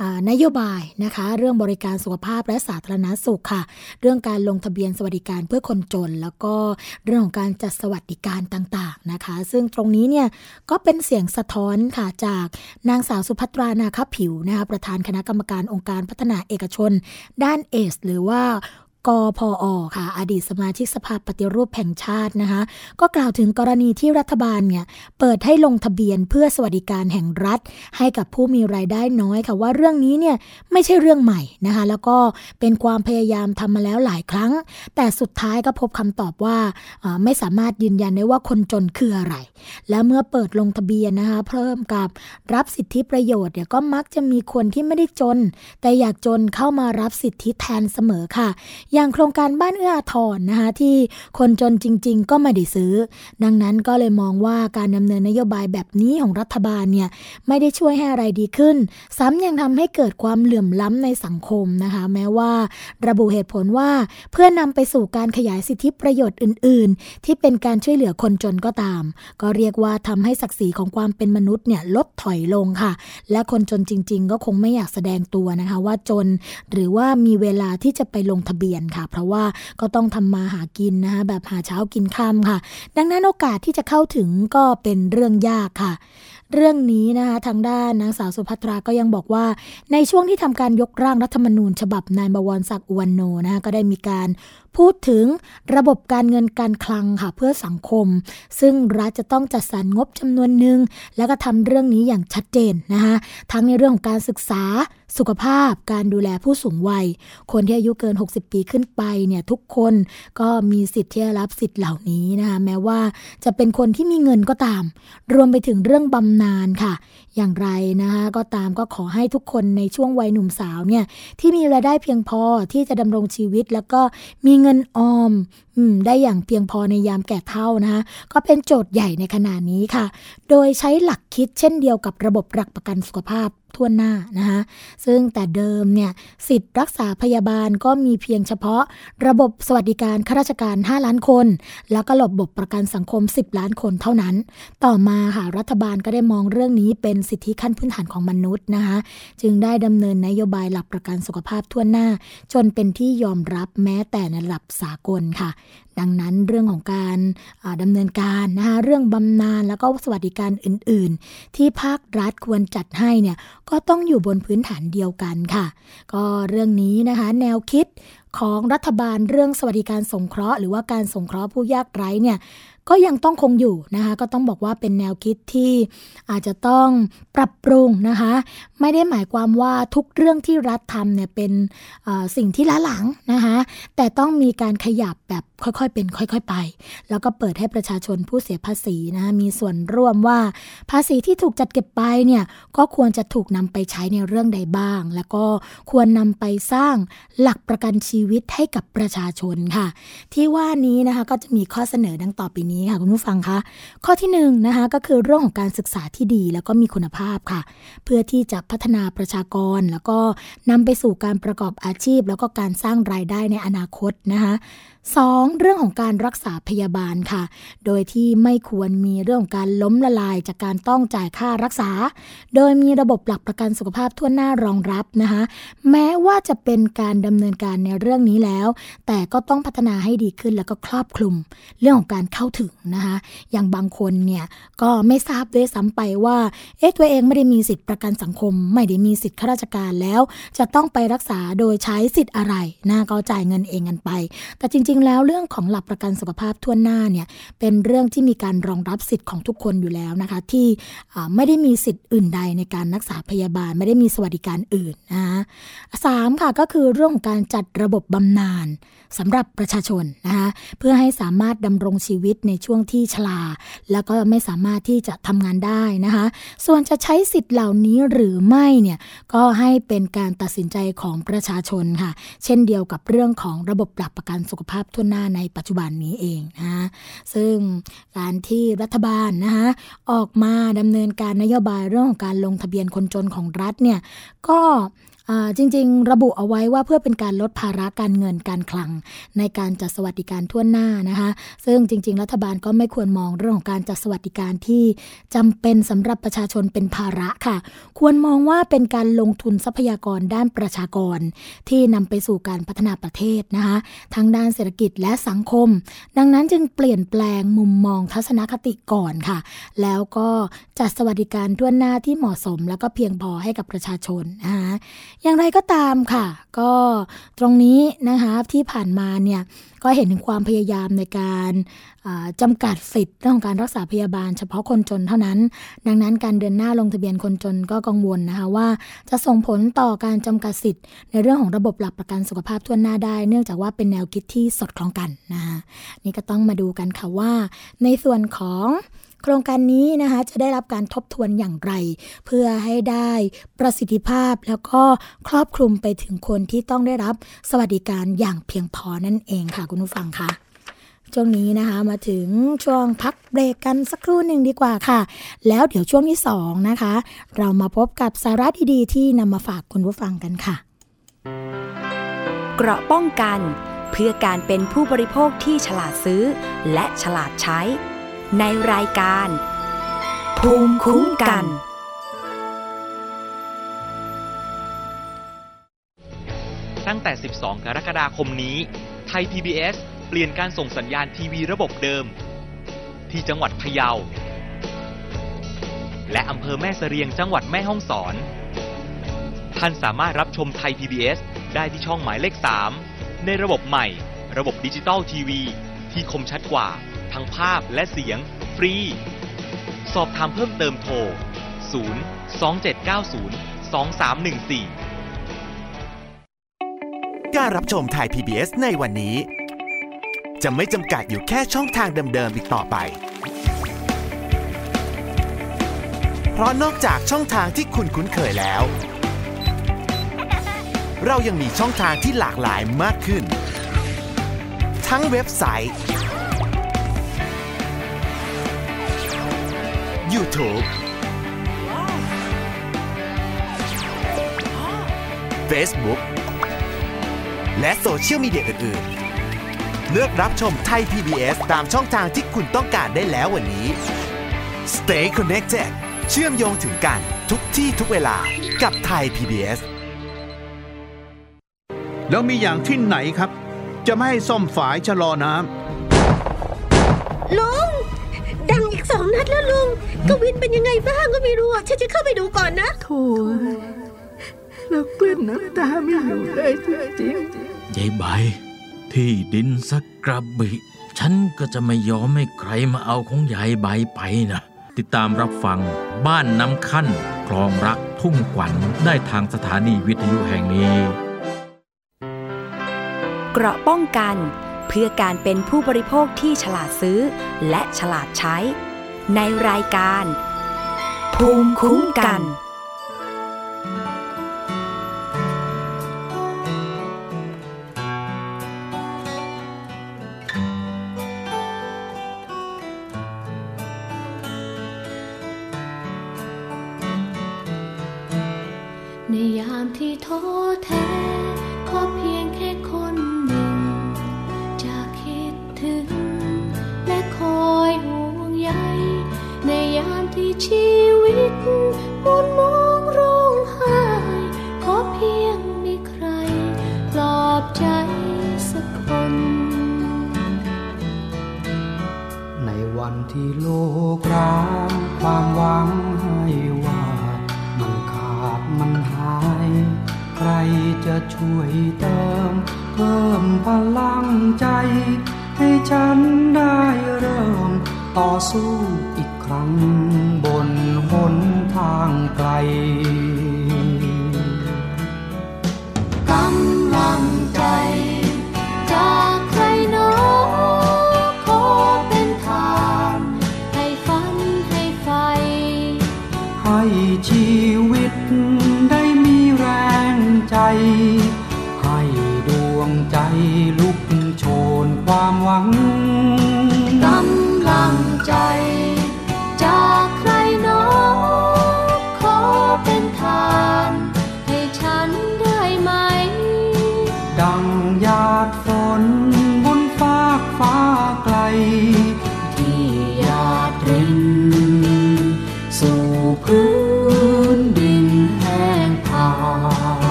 อนโยบายนะคะ เรื่องบริการสุขภาพและสาธารณสุขค่ะ เรื่องการลงทะเบียนสวัสดิการเพื่อคนจน แล้วก็เรื่องของการจัดสวัสดิการต่างๆนะคะ ซึ่งตรงนี้เนี่ยก็เป็นเสียงสะท้อนค่ะจากนางสาวสุภัตรานาคผิวนะคะประธานคณะกรรมการองค์การพัฒนาเอกชน ด้านเอส หรือว่า กพอค่ะ อดีตสมาชิกสภาปฏิรูปแห่งชาตินะคะ ก็กล่าวถึงกรณีที่รัฐบาลเนี่ยเปิดให้ลงทะเบียนเพื่อสวัสดิการแห่งรัฐ ให้กับผู้มีรายได้น้อยค่ะว่าเรื่องนี้เนี่ยไม่ใช่เรื่องใหม่นะคะ แล้วก็เป็นความพยายามทำมาแล้วหลายครั้ง แต่สุดท้ายก็พบคำตอบว่าไม่สามารถยืนยันได้ว่าคนจนคืออะไร และเมื่อเปิดลงทะเบียนนะคะเพิ่มกับรับสิทธิประโยชน์เนี่ยก็มักจะมีคนที่ไม่ได้จน แต่อยากจนเข้ามารับสิทธิแทนเสมอค่ะอย่างโครงการบ้านเอื้ออาทรนะคะที่คนจนจริง ๆ ก็ไม่ได้ซื้อ ดังนั้นก็เลยมองว่าการดำเนินนโยบายแบบนี้ของรัฐบาลเนี่ยไม่ได้ช่วยให้อะไรดีขึ้น ซ้ำยังทำให้เกิดความเหลื่อมล้ำในสังคมนะคะ แม้ว่า ระบุเหตุผลว่าเพื่อนำไปสู่การขยายสิทธิประโยชน์อื่น ๆ ที่เป็นการช่วยเหลือคนจนก็ตาม ก็เรียกว่าทำให้ศักดิ์ศรีของความเป็นมนุษย์เนี่ยลดถอยลงค่ะ และคนจนจริง ๆ ก็คงไม่อยากแสดงตัวนะคะ ว่าจน หรือว่ามีเวลาที่จะไปลงทะเบียนค่ะ เพราะว่าก็ต้องทำมาหากินนะคะแบบหาเช้ากินค่ำค่ะ ดังนั้นโอกาสที่จะเข้าถึงก็เป็นเรื่องยากค่ะ เรื่องนี้นะคะทางด้านนางสาวสุภัทราก็ยังบอกว่า ในช่วงที่ทำการยกร่างรัฐธรรมนูญ ฉบับนายบวรศักดิ์อุวันโนนะคะก็ได้มีการพูดถึงระบบการเงินการคลังค่ะเพื่อสังคม ซึ่งรัฐจะต้องจัดสรรงบจำนวนหนึ่ง แล้วก็ทำเรื่องนี้อย่างชัดเจนนะคะทั้งในเรื่องของการศึกษา สุขภาพการดูแลผู้สูงวัย คนที่อายุเกิน 60 ปีขึ้นไปเนี่ยทุกคนก็มีสิทธิ์ที่จะรับสิทธิ์เหล่านี้นะคะแม้ว่าจะเป็นคนที่มีเงินก็ตาม รวมไปถึงเรื่องบำนาญค่ะ อย่างไรนะคะก็ตามก็ขอให้ทุกคนในช่วงวัยหนุ่มสาวเนี่ยที่มีรายได้เพียงพอที่จะดำรงชีวิตแล้วก็มีเงินออมอมได้อย่างเพียงพอในยามแก่เท่านะคะก็เป็นโจทย์ใหญ่ในขณะนี้ค่ะ โดยใช้หลักคิดเช่นเดียวกับระบบหลักประกันสุขภาพ ทั่วหน้านะคะซึ่งแต่เดิมเนี่ยสิทธิ์รักษาพยาบาลก็มีเพียงเฉพาะระบบสวัสดิการข้าราชการ 5 ล้านคน แล้วก็ระบบประกันสังคม 10 ล้านคนเท่านั้น ต่อมาค่ะรัฐบาลก็ได้มองเรื่องนี้เป็นสิทธิขั้นพื้นฐานของมนุษย์นะคะจึงได้ดำเนินนโยบายหลักประกันสุขภาพทั่วหน้า จนเป็นที่ยอมรับแม้แต่ในระดับสากลค่ะ ดังนั้นเรื่องของการดำเนินการนะคะเรื่องบำนาญแล้วก็สวัสดิการอื่น ๆ ที่ภาครัฐควรจัดให้เนี่ยก็ต้องอยู่บนพื้นฐานเดียวกันค่ะ ก็เรื่องนี้นะคะ แนวคิดของรัฐบาลเรื่องสวัสดิการสงเคราะห์ หรือว่าการสงเคราะห์ผู้ยากไร้เนี่ย ก็ยังต้องคงอยู่นะคะ ก็ต้องบอกว่าเป็นแนวคิดที่อาจจะต้องปรับปรุงนะคะ ไม่ได้หมายความว่าทุกเรื่องที่รัฐทำเนี่ยเป็นสิ่งที่ล้าหลังนะคะ แต่ต้องมีการขยับแบบค่อยๆเป็น ค่อยๆไป แล้วก็เปิดให้ประชาชนผู้เสียภาษีนะมีส่วนร่วมว่าภาษีที่ถูกจัดเก็บไปเนี่ยก็ควรจะถูกนำไปใช้ในเรื่องใดบ้าง แล้วก็ควรนำไปสร้างหลักประกันชีวิตให้กับประชาชนค่ะ ที่ว่านี้นะคะก็จะมีข้อเสนอดังต่อไปนี้ค่ะคุณผู้ฟังคะข้อที่1นนะคะก็คือเรื่องของการศึกษาที่ดีแล้วก็มีคุณภาพค่ะ เพื่อที่จะพัฒนาประชากร แล้วก็นำไปสู่การประกอบอาชีพ แล้วก็การสร้างรายได้ในอนาคตนะคะ 2. เรื่องของการรักษาพยาบาลค่ะ โดยที่ไม่ควรมีเรื่องของการล้มละลายจากการต้องจ่ายค่ารักษา โดยมีระบบหลักประกันสุขภาพทั่วหน้ารองรับนะคะ แม้ว่าจะเป็นการดำเนินการในเรื่องนี้แล้ว แต่ก็ต้องพัฒนาให้ดีขึ้นแล้วก็ครอบคลุม เรื่องของการเข้าถึงนะคะอย่างบางคนเนี่ยก็ไม่ทราบด้วยซ้ำไปว่าเอ๊ะตัวเองไม่ได้มีสิทธิประกันสังคม ไม่ได้มีสิทธิข้าราชการแล้ว จะต้องไปรักษาโดยใช้สิทธิ์อะไรนะก็จ่ายเงินเองกันไป แต่จริงริง ๆ แล้วเรื่องของหลักประกันสุขภาพทั่วหน้าเนี่ยเป็นเรื่องที่มีการรองรับสิทธิ์ของทุกคนอยู่แล้วนะคะ ที่ไม่ได้มีสิทธิ์อื่นใดในการรักษาพยาบาล ไม่ได้มีสวัสดิการอื่นนะคะสามค่ะก็คือเรื่องของการจัดระบบบำนาญสำหรับประชาชนนะคะเพื่อให้สามารถดำรงชีวิตในช่วงที่ชราแล้วก็ไม่สามารถที่จะทำงานได้นะคะ ส่วนจะใช้สิทธิ์เหล่านี้หรือไม่เนี่ยก็ให้เป็นการตัดสินใจของประชาชนค่ะ เช่นเดียวกับเรื่องของระบบหลักประกันสุขภาพทั่วหน้าในปัจจุบันนี้เองนะซึ่งการที่รัฐบาลนะคะออกมาดำเนินการนโยบายเรื่องของการลงทะเบียนคนจนของรัฐเนี่ยก็ จริง ๆ ระบุเอาไว้ว่าเพื่อเป็นการลดภาระการเงินการคลัง ในการจัดสวัสดิการทั่วหน้านะคะ ซึ่งจริง ๆ รัฐบาลก็ไม่ควรมองเรื่องของการจัดสวัสดิการที่จำเป็นสำหรับประชาชนเป็นภาระค่ะ ควรมองว่าเป็นการลงทุนทรัพยากรด้านประชากร ที่นำไปสู่การพัฒนาประเทศนะคะทั้งด้านเศรษฐกิจและสังคม ดังนั้นจึงเปลี่ยนแปลงมุมมองทัศนคติก่อนค่ะ แล้วก็จัดสวัสดิการทั่วหน้าที่เหมาะสม แล้วก็เพียงพอให้กับประชาชนนะคะ อย่างไรก็ตามค่ะ ก็ตรงนี้นะคะที่ผ่านมาเนี่ยก็เห็นถึงความพยายามในการจำกัดสิทธิ์เรื่องของการรักษาพยาบาลเฉพาะคนจนเท่านั้น ดังนั้นการเดินหน้าลงทะเบียนคนจนก็กังวลนะคะว่า จะส่งผลต่อการจำกัดสิทธิ์ ในเรื่องของระบบหลักประกันสุขภาพทั่วหน้าได้ เนื่องจากว่าเป็นแนวคิดที่สดคล้องกันนะคะนี่ก็ต้องมาดูกันค่ะว่า ในส่วนของ โครงการนี้นะคะจะได้รับการทบทวนอย่างไร เพื่อให้ได้ประสิทธิภาพแล้วก็ครอบคลุมไปถึงคนที่ต้องได้รับสวัสดิการอย่างเพียงพอนั่นเองค่ะคุณผู้ฟังคะช่วงนี้นะคะมาถึงช่วงพักเบรกกันสักครู่หนึ่งดีกว่าค่ะ แล้วเดี๋ยวช่วงที่สองนะคะ เรามาพบกับสาระดีๆ ที่นำมาฝากคุณผู้ฟังกันค่ะ เกราะป้องกัน เพื่อการเป็นผู้บริโภคที่ฉลาดซื้อ และฉลาดใช้ ในรายการ ภูมิคุ้มกัน ตั้งแต่ 12 กรกฎาคมนี้ ไทย PBS เปลี่ยนการส่งสัญญาณทีวีระบบเดิม ที่จังหวัดพะเยา และอำเภอแม่เสรียงจังหวัดแม่ฮ่องสอน ท่านสามารถรับชมไทย PBS ได้ที่ช่องหมายเลข 3 ในระบบใหม่ ระบบดิจิตอลทีวีที่คมชัดกว่า ทั้งภาพและเสียง ฟรี สอบถามเพิ่มเติมโทร 0 2790 2314 การรับชมไทย PBS ในวันนี้ จะไม่จำกัดอยู่แค่ช่องทางเดิมๆอีกต่อไป เพราะนอกจากช่องทางที่คุณคุ้นเคยแล้ว เรายังมีช่องทางที่หลากหลายมากขึ้น ทั้งเว็บไซต์ YouTube Facebook และโซเชียลมีเดียอื่น ๆ เลือกรับชมไทย PBS ตามช่องทางที่คุณต้องการได้แล้ววันนี้ Stay connected เชื่อมโยงถึงกันทุกที่ทุกเวลากับไทย PBS แล้วมีอย่างที่ไหนครับ จะไม่ให้ซ่อมฝายชะลอน้ำลุงดังอีกสอง นัดแล้วลุงกวินเป็นยังไงบ้างก็ไม่รู้ฉันจะเข้าไปดูก่อนนะโถแล้วกลืนน้ำตาไม่อยู่เลยจริงยายใบที่ดินสักกระบิฉันก็จะไม่ยอมให้ใครมาเอาของยายใบไปนะ ติดตามรับฟังบ้านน้ำขั้นคลองรักทุ่งขวัญได้ทางสถานีวิทยุแห่งนี้ เกราะป้องกันเพื่อการเป็นผู้บริโภคที่ฉลาดซื้อ และฉลาดใช้ ในรายการ ภูมิคุ้มกัน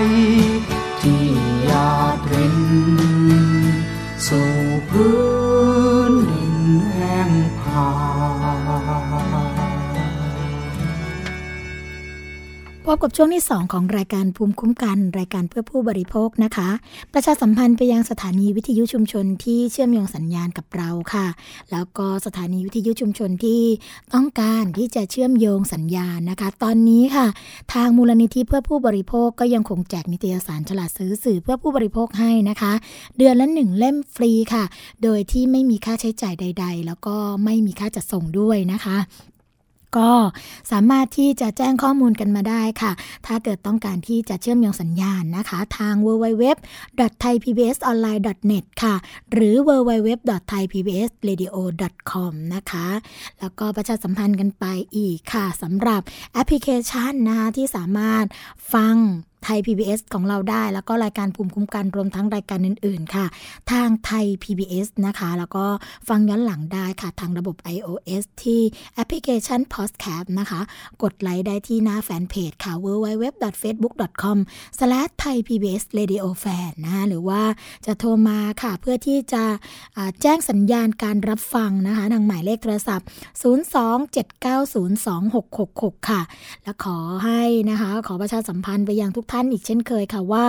ไป พบกับช่วงที่ 2 ของรายการภูมิคุ้มกัน รายการเพื่อผู้บริโภคนะคะ ประชาสัมพันธ์ไปยังสถานีวิทยุชุมชนที่เชื่อมโยงสัญญาณกับเราค่ะ แล้วก็สถานีวิทยุชุมชนที่ต้องการที่จะเชื่อมโยงสัญญาณนะคะ ตอนนี้ค่ะ ทางมูลนิธิเพื่อผู้บริโภคก็ยังคงแจกนิตยสารฉลาดซื้อสื่อเพื่อผู้บริโภคให้นะคะ เดือนละหนึ่งเล่มฟรีค่ะ โดยที่ไม่มีค่าใช้จ่ายใด ๆ แล้วก็ไม่มีค่าจัดส่งด้วยนะคะ ก็สามารถที่จะแจ้งข้อมูลกันมาได้ค่ะ ถ้าเกิดต้องการที่จะเชื่อมโยงสัญญาณนะคะ ทาง www.thaipbsonline.net ค่ะ หรือ www.thaipbsradio.com นะคะ แล้วก็ประชาสัมพันธ์กันไปอีกค่ะสำหรับแอปพลิเคชันนะคะที่สามารถฟัง ไทย PBS ของเราได้ แล้วก็รายการภูมิคุ้มกันรวมทั้งรายการอื่น ๆ ค่ะ ทาง Thai PBS นะคะ แล้วก็ฟังย้อนหลังได้ค่ะ ทางระบบ iOS ที่แอปพลิเคชัน Podcast นะคะ กดไลค์ได้ที่หน้าแฟนเพจค่ะ www.facebook.com/thaipbsradiofan นะคะหรือว่าจะโทรมาค่ะ เพื่อที่จะแจ้งสัญญาณการรับฟังนะคะ ทางหมายเลขโทรศัพท์ 027902666 ค่ะ และขอให้นะคะ ขอประชาสัมพันธ์ไปยังทุกท่านอีกเช่นเคยค่ะว่า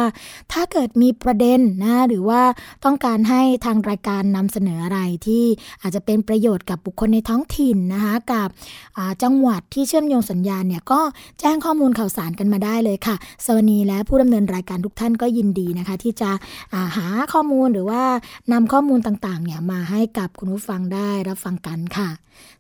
ถ้าเกิดมีประเด็นนะหรือว่าต้องการให้ทางรายการนำเสนออะไรที่อาจจะเป็นประโยชน์กับบุคคลในท้องถิ่นนะคะกับจังหวัดที่เชื่อมโยงสัญญาณเนี่ยก็แจ้งข้อมูลข่าวสารกันมาได้เลยค่ะ สวัสดีและผู้ดำเนินรายการทุกท่านก็ยินดีนะคะ ที่จะาหาข้อมูลหรือว่านำข้อมูลต่างๆเนี่ยมาให้กับคุณผู้ฟังได้รับฟังกันค่ะ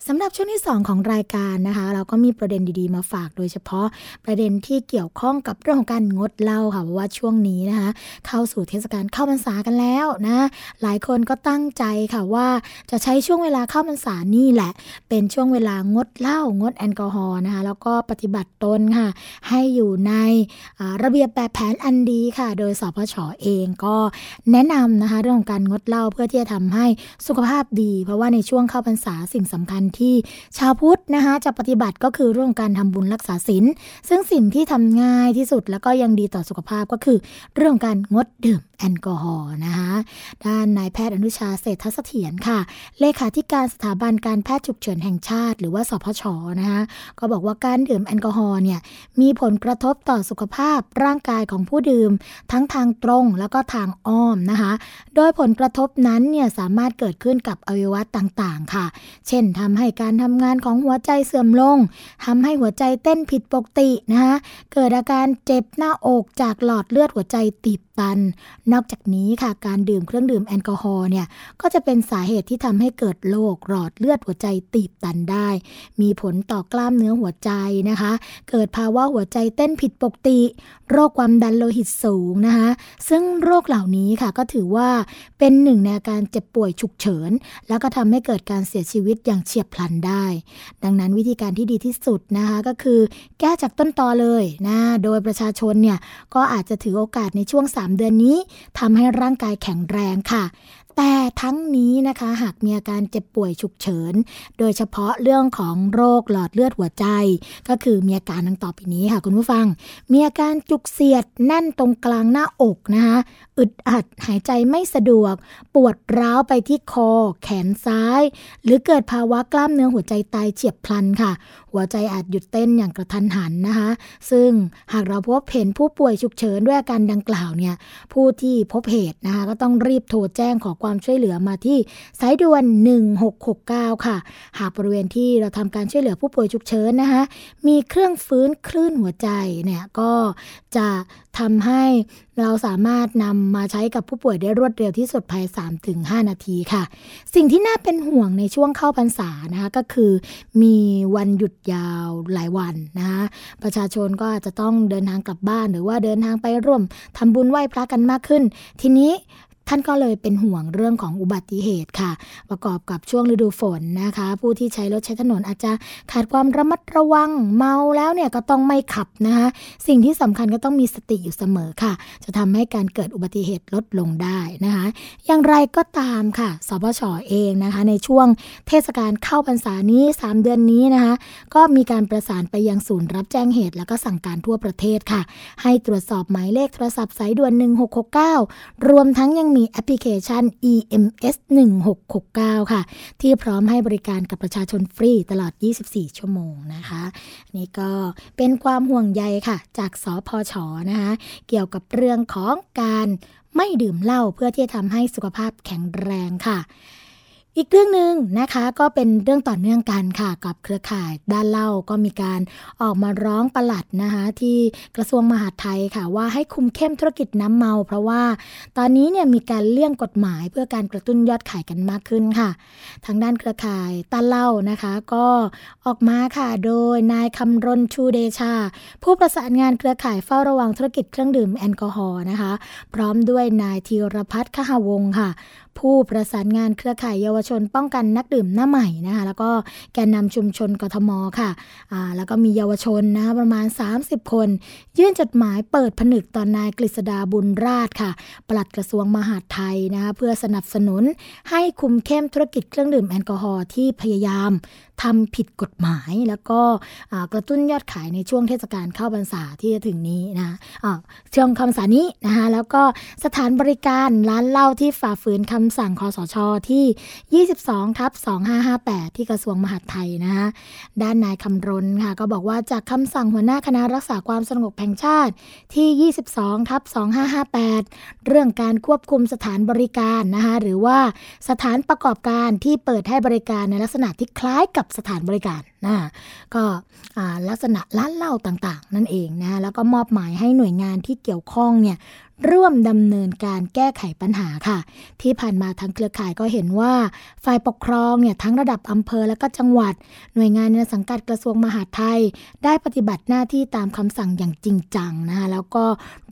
สำหรับช่วงที่ 2 ของรายการนะคะ เราก็มีประเด็นดีๆมาฝากโดยเฉพาะประเด็นที่เกี่ยวข้องกับเรื่องของการงดเหล้าค่ะเพราะว่าช่วงนี้นะคะ เข้าสู่เทศกาลเข้าพรรษากันแล้วนะ หลายคนก็ตั้งใจค่ะว่าจะใช้ช่วงเวลาเข้าพรรษานี่แหละ เป็นช่วงเวลางดเหล้างดแอลกอฮอล์นะคะแล้วก็ปฏิบัติตนค่ะ ให้อยู่ในระเบียบแบบแผนอันดีค่ะ โดยสพชเองก็แนะนำนะคะเรื่องของการงดเหล้าเพื่อที่จะทำให้สุขภาพดี เพราะว่าในช่วงเข้าพรรษาสิ่งสำคัญที่ชาวพุทธนะคะจะปฏิบัติก็คือเรื่องการทำบุญรักษาศีลซึ่งสิ่งที่ทำง่ายที่สุดแล้วก็ยังดีต่อสุขภาพก็คือ เรื่องการงดดื่ม แอลกอฮอล์นะคะด้านนายแพทย์อนุชาเศรษฐเสถียรค่ะ เลขาธิการสถาบันการแพทย์ฉุกเฉินแห่งชาติ หรือว่าสพชนะคะก็บอกว่าการดื่มแอลกอฮอล์เนี่ยมีผลกระทบต่อสุขภาพร่างกายของผู้ดื่ม ทั้งทางตรงแล้วก็ทางอ้อมนะคะโดยผลกระทบนั้นเนี่ยสามารถเกิดขึ้นกับอวัยวะต่างๆค่ะ เช่นทำให้การทำงานของหัวใจเสื่อมลงทำให้หัวใจเต้นผิดปกตินะคะเกิดอาการเจ็บหน้าอกจากหลอดเลือดหัวใจตีบัน นอกจากนี้ค่ะการดื่มเครื่องดื่มแอลกอฮอล์เนี่ยก็จะเป็นสาเหตุที่ทำให้เกิดโรคหลอดเลือดหัวใจตีบตันได้ มีผลต่อกล้ามเนื้อหัวใจนะคะ เกิดภาวะหัวใจเต้นผิดปกติ โรคความดันโลหิตสูงนะคะซึ่งโรคเหล่านี้ค่ะก็ถือว่าเป็นหนึ่งในอาการเจ็บป่วยฉุกเฉิน แล้วก็ทำให้เกิดการเสียชีวิตอย่างเฉียบพลันได้ ดังนั้นวิธีการที่ดีที่สุดนะคะก็คือแก้จากต้นตอเลยนะโดยประชาชนเนี่ยก็อาจจะถือโอกาสในช่วง 3เดือนนี้ทำให้ร่างกายแข็งแรงค่ะ แต่ทั้งนี้นะคะหากมีอาการเจ็บป่วยฉุกเฉิน โดยเฉพาะเรื่องของโรคหลอดเลือดหัวใจ ก็คือมีอาการดังต่อไปนี้ค่ะคุณผู้ฟัง มีอาการจุกเสียดแน่นตรงกลางหน้าอกนะคะอึดอัดหายใจไม่สะดวก ปวดร้าวไปที่คอ แขนซ้าย หรือเกิดภาวะกล้ามเนื้อหัวใจตายเฉียบพลันค่ะ หัวใจอาจหยุดเต้นอย่างกระทันหันนะคะ ซึ่งหากเราพบเห็นผู้ป่วยฉุกเฉินด้วยอาการดังกล่าวเนี่ยผู้ที่พบเหตุนะคะก็ต้องรีบโทรแจ้งขอความความช่วยเหลือมาที่สายด่วน 1669 ค่ะ หากบริเวณที่เราทำการช่วยเหลือผู้ป่วยฉุกเฉินนะคะ มีเครื่องฟื้นคลื่นหัวใจเนี่ยก็จะทำให้เราสามารถนำมาใช้กับผู้ป่วยได้รวดเร็วที่สุดภาย 3-5 นาทีค่ะ สิ่งที่น่าเป็นห่วงในช่วงเข้าพรรษานะคะก็คือมีวันหยุดยาวหลายวันนะคะประชาชนก็อาจจะต้องเดินทางกลับบ้าน หรือว่าเดินทางไปร่วมทำบุญไหว้พระกันมากขึ้น ทีนี้ ท่านก็เลยเป็นห่วงเรื่องของอุบัติเหตุค่ะ ประกอบกับช่วงฤดูฝนนะคะ ผู้ที่ใช้รถใช้ถนนอาจจะขาดความระมัดระวังเมาแล้วเนี่ยก็ต้องไม่ขับนะคะสิ่งที่สำคัญก็ต้องมีสติอยู่เสมอค่ะ จะทำให้การเกิดอุบัติเหตุลดลงได้นะคะ อย่างไรก็ตามค่ะสพชอเองนะคะ ในช่วงเทศกาลเข้าพรรษานี้ 3 เดือนนี้นะคะ ก็มีการประสานไปยังศูนย์รับแจ้งเหตุ แล้วก็สั่งการทั่วประเทศค่ะ ให้ตรวจสอบหมายเลขโทรศัพท์สายด่วน 1669 รวมทั้งยังมีแอปพลิเคชัน EMS 1669 ค่ะ ที่พร้อมให้บริการกับประชาชนฟรีตลอด 24 ชั่วโมงนะคะนี่ก็เป็นความห่วงใยค่ะ จากสพชนะคะเกี่ยวกับเรื่องของการไม่ดื่มเหล้าเพื่อที่จะทำให้สุขภาพแข็งแรงค่ะ อีกเรื่องหนึ่งนะคะก็เป็นเรื่องต่อเนื่องกันค่ะกับเครือข่ายด้านเล่าก็มีการออกมาร้องประหลัดนะคะที่กระทรวงมหาดไทยค่ะ ว่าให้คุมเข้มธุรกิจน้ำเมา เพราะว่าตอนนี้เนี่ยมีการเลี่ยงกฎหมายเพื่อการกระตุ้นยอดขายกันมากขึ้นค่ะ ทางด้านเครือข่ายต้านเล่านะคะ ก็ออกมาค่ะโดยนายคำรณชูเดชา ผู้ประสานงานเครือข่ายเฝ้าระวังธุรกิจเครื่องดื่มแอลกอฮอล์นะคะ พร้อมด้วยนายธีรพัฒน์ขหวงค่ะผู้ประสานงานเครือข่ายเยาวชน ป้องกันนักดื่มหน้าใหม่นะคะแล้วก็แกนนำชุมชนกทมค่ะอ่าแล้วก็มีเยาวชนนะะประมาณ 30 คน ยื่นจดหมายเปิดผนึกตอนนายกฤษดาบุญราชค่ะปลัดกระทรวงมหาดไทยนะคะเพื่อสนับสนุนให้คุมเข้มธุรกิจเครื่องดื่มแอลกอฮอล์ที่พยายาม ทำผิดกฎหมายแล้วก็กระตุ้นยอดขายในช่วงเทศกาลเข้าพรรษาที่จะถึงนี้นะช่วงคำสานี้นะคะแล้วก็สถานบริการร้านเหล้าที่ฝ่าฝืนคำสั่งคอสชที่ 22ทับ2558 ที่กระทรวงมหาดไทยนะคะด้านนายคำรณค่ะก็บอกว่าจากคำสั่งหัวหน้าคณะรักษาความสงบแห่งชาติที่ 22ทับ2558 เรื่องการควบคุมสถานบริการนะคะหรือว่าสถานประกอบการที่เปิดให้บริการในลักษณะที่คล้ายกับสถานบริการนะก็ลักษณะร้านเหล้าต่างๆ นั่นเองนะแล้วก็มอบหมายให้หน่วยงานที่เกี่ยวข้องเนี่ย ร่วมดำเนินการแก้ไขปัญหาค่ะ ที่ผ่านมาทางเครือข่ายก็เห็นว่า ฝ่ายปกครองเนี่ยทั้งระดับอำเภอและก็จังหวัด หน่วยงานในสังกัดกระทรวงมหาดไทย ได้ปฏิบัติหน้าที่ตามคำสั่งอย่างจริงจังนะคะแล้วก็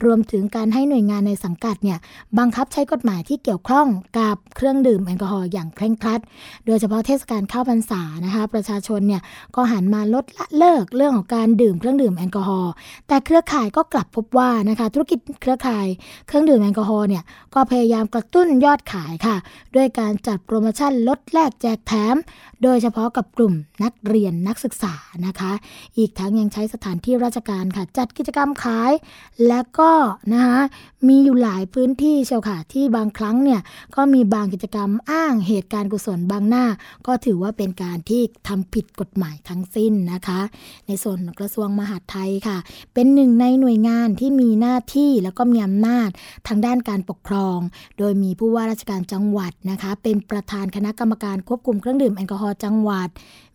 รวมถึงการให้หน่วยงานในสังกัดเนี่ยบังคับใช้กฎหมายที่เกี่ยวข้องกับเครื่องดื่มแอลกอฮอล์อย่างเคร่งครัด โดยเฉพาะเทศกาลเข้าพรรษานะคะประชาชนเนี่ยก็หันมาลดละเลิกเรื่องของการดื่มเครื่องดื่มแอลกอฮอล์แต่เครือข่ายก็กลับพบว่านะคะธุรกิจเครือข่ายเครื่องดื่มแอลกอฮอล์เนี่ยก็พยายามกระตุ้นยอดขายค่ะ ด้วยการจัดโปรโมชั่นลดแลกแจกแถม โดยเฉพาะกับกลุ่มนักเรียนนักศึกษานะคะ อีกทั้งยังใช้สถานที่ราชการค่ะ จัดกิจกรรมขาย และก็นะคะมีอยู่หลายพื้นที่เชียวค่ะที่บางครั้งเนี่ยก็มีบางกิจกรรมอ้างเหตุการณ์กุศลบางหน้า ก็ถือว่าเป็นการที่ทำผิดกฎหมายทั้งสิ้นนะคะ ในส่วนกระทรวงมหาดไทยค่ะ เป็นหนึ่งในหน่วยงานที่มีหน้าที่แล้วก็มีอำนานาจทางด้านการปกครอง โดยมีผู้ว่าราชการจังหวัดนะคะ เป็นประธานคณะกรรมการควบคุมเครื่องดื่มแอลกอฮอล์จังหวัด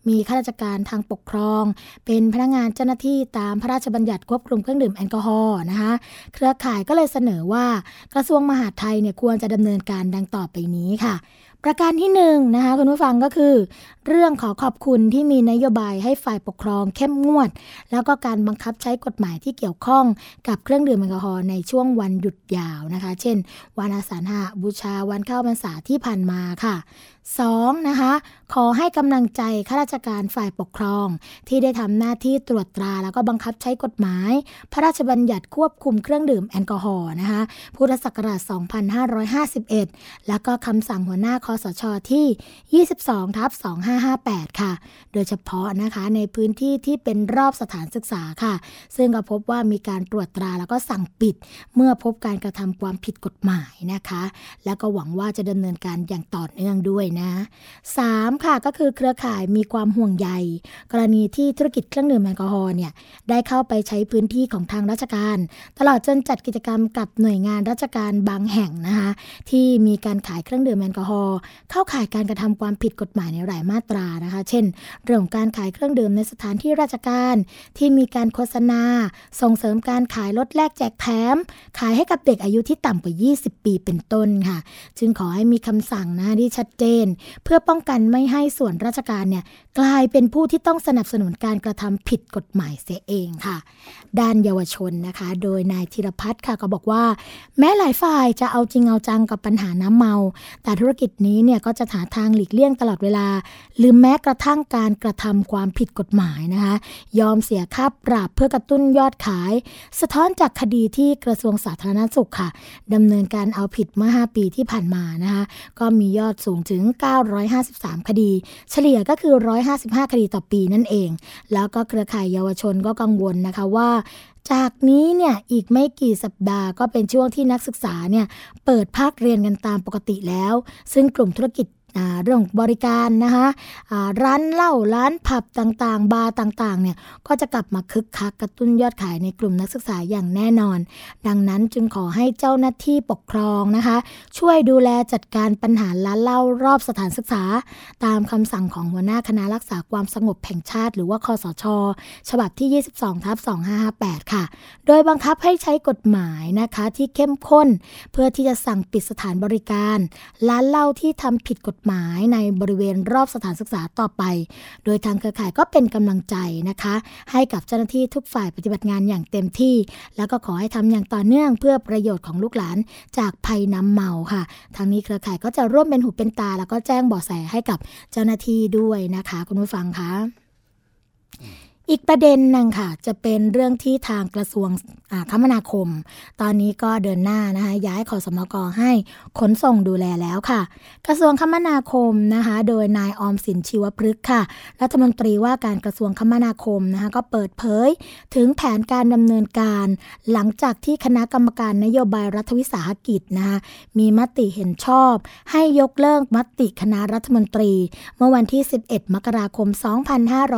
มีข้าราชการทางปกครอง เป็นพนักงานเจ้าหน้าที่ตามพระราชบัญญัติควบคุมเครื่องดื่มแอลกอฮอล์นะคะ เครือข่ายก็เลยเสนอว่ากระทรวงมหาดไทยเนี่ยควรจะดำเนินการดังต่อไปนี้ค่ะประการที่หนึ่งนะคะคุณผู้ฟังก็คือ เรื่องขอขอบคุณที่มีนโยบายให้ฝ่ายปกครองเข้มงวด แล้วก็การบังคับใช้กฎหมายที่เกี่ยวข้องกับเครื่องดื่มแอลกอฮอล์ในช่วงวันหยุดยาวนะคะ เช่น วันอาสาฬหะบูชาวันเข้าพรรษาที่ผ่านมาค่ะ 2. นะคะขอให้กำลังใจข้าราชการฝ่ายปกครอง ที่ได้ทำหน้าที่ตรวจตราแล้วก็บังคับใช้กฎหมาย พระราชบัญญัติควบคุมเครื่องดื่มแอลกอฮอล์นะคะพุทธศักราช 2551 แล้วก็คำสั่งหัวหน้าคอสชที่ 22ทับ2558 ค่ะ โดยเฉพาะนะคะในพื้นที่ที่เป็นรอบสถานศึกษาค่ะ ซึ่งก็พบว่ามีการตรวจตราแล้วก็สั่งปิด เมื่อพบการกระทำความผิดกฎหมายนะคะ แล้วก็หวังว่าจะดำเนินการอย่างต่อเนื่องด้วยนะ 3. ค่ะก็คือเครือข่ายมีความห่วงใย กรณีที่ธุรกิจเครื่องดื่มแอลกอฮอล์เนี่ยได้เข้าไปใช้พื้นที่ของทางราชการ ตลอดจนจัดกิจกรรมกับหน่วยงานราชการบางแห่งนะคะที่มีการขายเครื่องดื่มแอลกอฮอล์เข้าข่ายการกระทำความผิดกฎหมายในหลายมาตรานะคะ เช่น เรื่องการขายเครื่องดื่มในสถานที่ราชการ ที่มีการโฆษณา ส่งเสริมการขายลดแลกแจกแถม ขายให้กับเด็กอายุที่ต่ำกว่า 20 ปีเป็นต้นค่ะ จึงขอให้มีคำสั่งนะที่ชัดเจน เพื่อป้องกันไม่ให้ส่วนราชการเนี่ยกลายเป็นผู้ที่ต้องสนับสนุนการกระทำผิดกฎหมายเสียเองค่ะ ด้านเยาวชนนะคะ โดยนายธีรพัฒน์ค่ะก็บอกว่า แม้หลายฝ่ายจะเอาจริงเอาจังกับปัญหาน้ำเมา แต่ธุรกิจนี้เนี่ยก็จะหาทางหลีกเลี่ยงตลอดเวลา หรือแม้กระทั่งการกระทำความผิดกฎหมายนะคะ ยอมเสียค่าปรับเพื่อกระตุ้นยอดขาย สะท้อนจากคดีที่กระทรวงสาธารณสุขค่ะดำเนินการเอาผิดเมื่อ 5 ปีที่ผ่านมานะคะ ก็มียอดสูงถึง 953 คดี เฉลี่ยก็คือ 155 คดีต่อปีนั่นเอง แล้วก็เครือข่ายเยาวชนก็กังวลนะคะว่า จากนี้เนี่ยอีกไม่กี่สัปดาห์ก็เป็นช่วงที่นักศึกษาเนี่ยเปิดภาคเรียนกันตามปกติแล้ว ซึ่งกลุ่มธุรกิจ เรื่องบริการนะคะร้านเหล้าร้านผับต่างๆ บาร์ต่างๆเนี่ยก็จะกลับมาคึกคักกระตุ้นยอดขายในกลุ่มนักศึกษาอย่างแน่นอน ดังนั้นจึงขอให้เจ้าหน้าที่ปกครองนะคะ ช่วยดูแลจัดการปัญหาร้านเหล้ารอบสถานศึกษา ตามคำสั่งของหัวหน้าคณะรักษาความสงบแห่งชาติ หรือว่าคอสช ฉบับที่ 22ทับ2558 ค่ะ โดยบังคับให้ใช้กฎหมายนะคะที่เข้มข้น เพื่อที่จะสั่งปิดสถานบริการ ร้านเหล้าที่ทำผิดกฎหมายในบริเวณรอบสถานศึกษาต่อไป โดยทางเครือข่ายก็เป็นกำลังใจนะคะ ให้กับเจ้าหน้าที่ทุกฝ่ายปฏิบัติงานอย่างเต็มที่ แล้วก็ขอให้ทำอย่างต่อเนื่องเพื่อประโยชน์ของลูกหลานจากภัยน้ำเมาค่ะ ทางนี้เครือข่ายก็จะร่วมเป็นหูเป็นตา แล้วก็แจ้งเบาะแสให้กับเจ้าหน้าที่ด้วยนะคะ คุณผู้ฟังคะ อีกประเด็นหนึ่งค่ะ จะเป็นเรื่องที่ทางกระทรวงคมนาคม ตอนนี้ก็เดินหน้านะคะย้ายขอสมกให้ขนส่งดูแลแล้วค่ะ กระทรวงคมนาคมนะคะ โดยนายออมสินชีวพฤกษ์ค่ะ รัฐมนตรีว่าการกระทรวงคมนาคมนะคะก็เปิดเผย ถึงแผนการดำเนินการ หลังจากที่คณะกรรมการนโยบายรัฐวิสาหกิจนะคะมีมติเห็นชอบ ให้ยกเลิกมติคณะรัฐมนตรี เมื่อวันที่ 11 มกราคม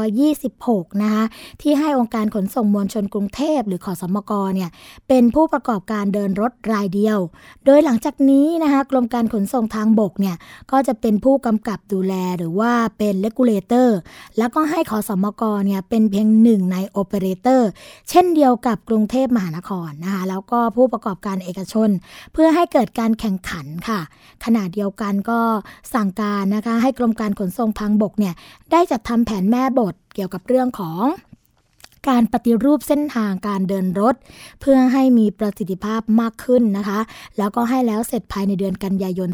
2526 นะคะที่ให้องค์การขนส่งมวลชนกรุงเทพหรือขอสมกเนี่ยเป็นผู้ประกอบการเดินรถรายเดียว โดยหลังจากนี้นะคะกรมการขนส่งทางบกเนี่ยก็จะเป็นผู้กำกับดูแลหรือว่าเป็น regulator แล้วก็ให้ขสมก. เนี่ยเป็นเพียงหนึ่งในโอเปอเรเตอร์เช่นเดียวกับกรุงเทพมหานครนะคะแล้วก็ผู้ประกอบการเอกชน เพื่อให้เกิดการแข่งขันค่ะ ขณะเดียวกันก็สั่งการนะคะให้กรมการขนส่งทางบกเนี่ยได้จัดทำแผนแม่บท เกี่ยวกับเรื่องของ การปฏิรูปเส้นทางการเดินรถ เพื่อให้มีประสิทธิภาพมากขึ้นนะคะ แล้วก็ให้แล้วเสร็จภายในเดือนกันยายน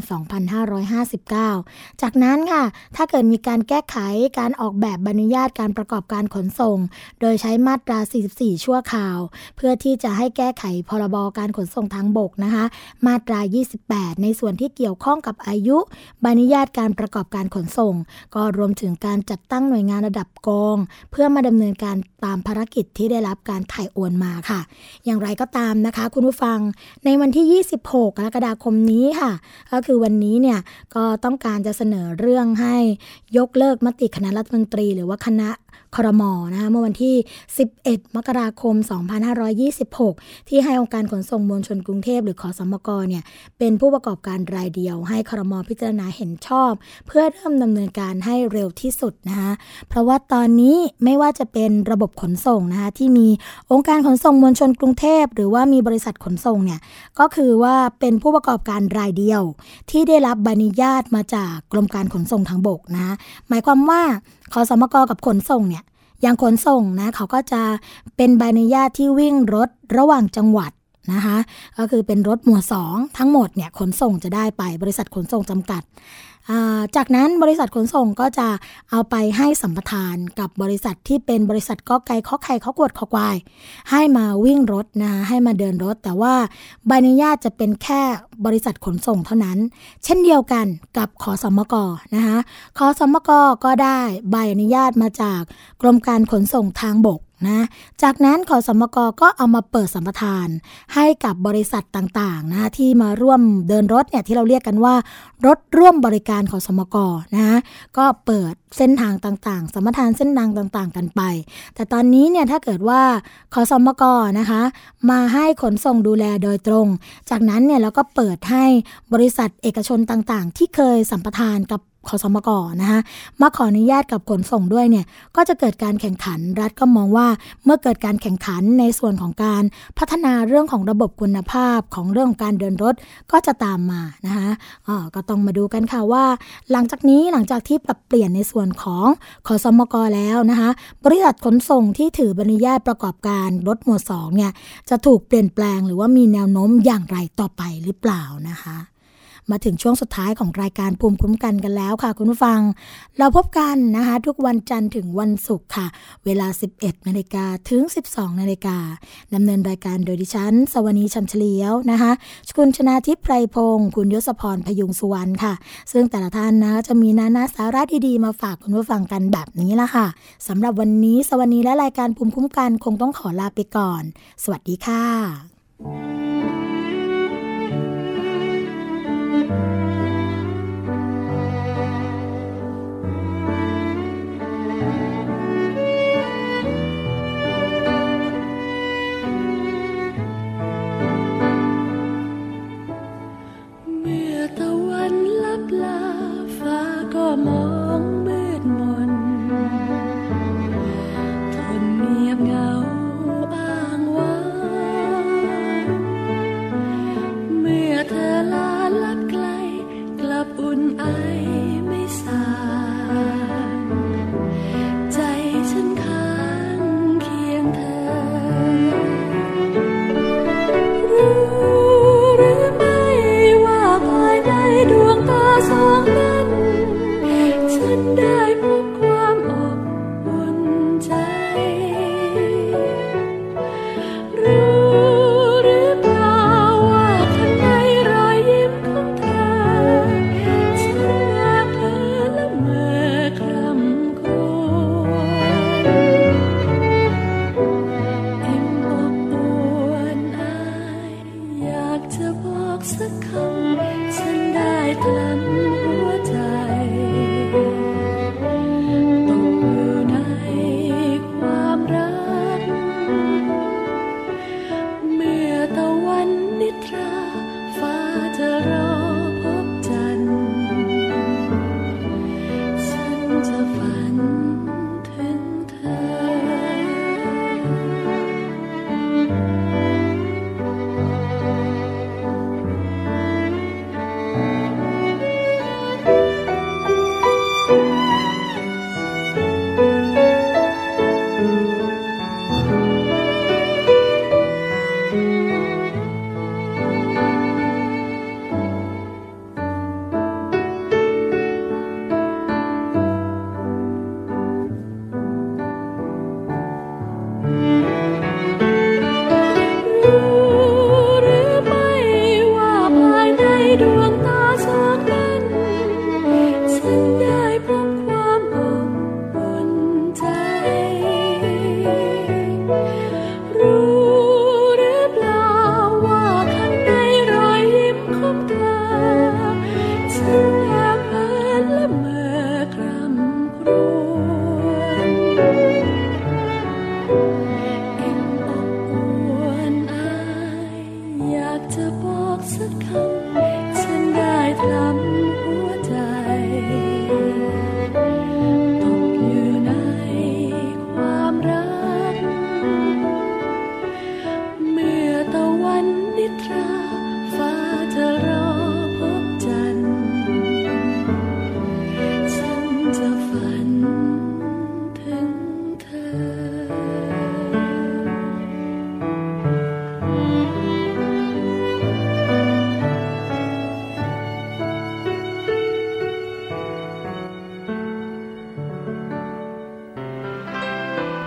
2559 จากนั้นค่ะ ถ้าเกิดมีการแก้ไขการออกแบบใบรรยาตการประกอบการขนส่ง โดยใช้มาตรา 44 ชั่วข่าว เพื่อที่จะให้แก้ไขพรบการขนส่งทางบกนะคะ มาตรา 28 ในส่วนที่เกี่ยวข้องกับอายุใบรรยาตการประกอบการขนส่ง ก็รวมถึงการจัดตั้งหน่วยงานระดับกอง เพื่อมาดำเนินการตามภารกิจที่ได้รับการถ่ายโอนมาค่ะ อย่างไรก็ตามนะคะ คุณผู้ฟังในวันที่ 26 กรกฎาคมนี้ค่ะ ก็คือวันนี้เนี่ยก็ต้องการจะเสนอเรื่องให้ยกเลิกมติคณะรัฐมนตรี หรือว่าคณะครมนะคะเมื่อวันที่ 11 มกราคม 2526 ที่ให้องค์การขนส่งมวลชนกรุงเทพหรือขอสมกเนี่ยเป็นผู้ประกอบการรายเดียว ให้ครมพิจารณาเห็นชอบ เพื่อเริ่มดำเนินการให้เร็วที่สุดนะคะเพราะว่าตอนนี้ไม่ว่าจะเป็นระบบขนส่งนะคะที่มีองค์การขนส่งมวลชนกรุงเทพ หรือว่ามีบริษัทขนส่งเนี่ยก็คือว่าเป็นผู้ประกอบการรายเดียว ที่ได้รับใบอนุญาตมาจากกรมการขนส่งทางบกนะหมายความว่าขอสมกกับขนส่งเนี่ยอย่างขนส่งนะเขาก็จะเป็นใบอนุญาตที่วิ่งรถระหว่างจังหวัดนะคะก็คือเป็นรถหมวด2ทั้งหมดเนี่ยขนส่งจะได้ไปบริษัทขนส่งจำกัด จากนั้นบริษัทขนส่งก็จะเอาไปให้สัมปทานกับบริษัทที่เป็นบริษัทก็ไก่ข้อไข่ข้อกวดข้อควาย ให้มาวิ่งรถนะคะให้มาเดินรถ แต่ว่าใบอนุญาตจะเป็นแค่บริษัทขนส่งเท่านั้น เช่นเดียวกันกับขอสมกนะคะขอสมกก็ได้ใบอนุญาตมาจากกรมการขนส่งทางบก นะ จากนั้นขอสมกก็เอามาเปิดสัมปทาน ให้กับบริษัทต่างๆนะที่มาร่วมเดินรถเนี่ยที่เราเรียกกันว่า รถร่วมบริการขอสมกนะก็เปิด เส้นทางต่างๆ สมปทานเส้นทางต่างๆ กันไป แต่ตอนนี้เนี่ยถ้าเกิดว่าขอสมกนะคะ มาให้ขนส่งดูแลโดยตรง จากนั้นเนี่ยเราก็เปิดให้บริษัทเอกชนต่างๆ ที่เคยสัมปทานกับขอสมกนะคะมาขออนุญาตกับขนส่งด้วยเนี่ยก็จะเกิดการแข่งขันรัฐก็มองว่าเมื่อเกิดการแข่งขันในส่วนของการพัฒนาเรื่องของระบบคุณภาพของเรื่องของการเดินรถก็จะตามมานะคะออก็ต้องมาดูกันค่ะว่า หลังจากนี้หลังจากที่ปรับเปลี่ยนในส่วนของขอสมกแล้วนะคะบริษัทขนส่งที่ถือใบอนุญาตประกอบการรถหมวด2เนี่ยจะถูกเปลี่ยนแปลงหรือว่ามีแนวโน้มอย่างไรต่อไปหรือเปล่านะคะ มาถึงช่วงสุดท้ายของรายการภูมิคุ้มกันกันแล้วค่ะ คุณผู้ฟัง เราพบกันนะคะ ทุกวันจันทร์ถึงวันศุกร์ค่ะ เวลา 11นาฬิกาถึง 12นาฬิกาดำเนินรายการโดยดิฉัน สวนีชันเฉลียวนะคะคุณชนาทิพย์ไพรพงศ์คุณยศพรพยุงสุวรรณค่ะ ซึ่งแต่ละท่านนะจะมีนานาสาระดีๆมาฝากคุณผู้ฟังกันแบบนี้ละค่ะสำหรับวันนี้สวนีและรายการภูมิคุ้มกันคงต้องขอลาไปก่อน สวัสดีค่ะ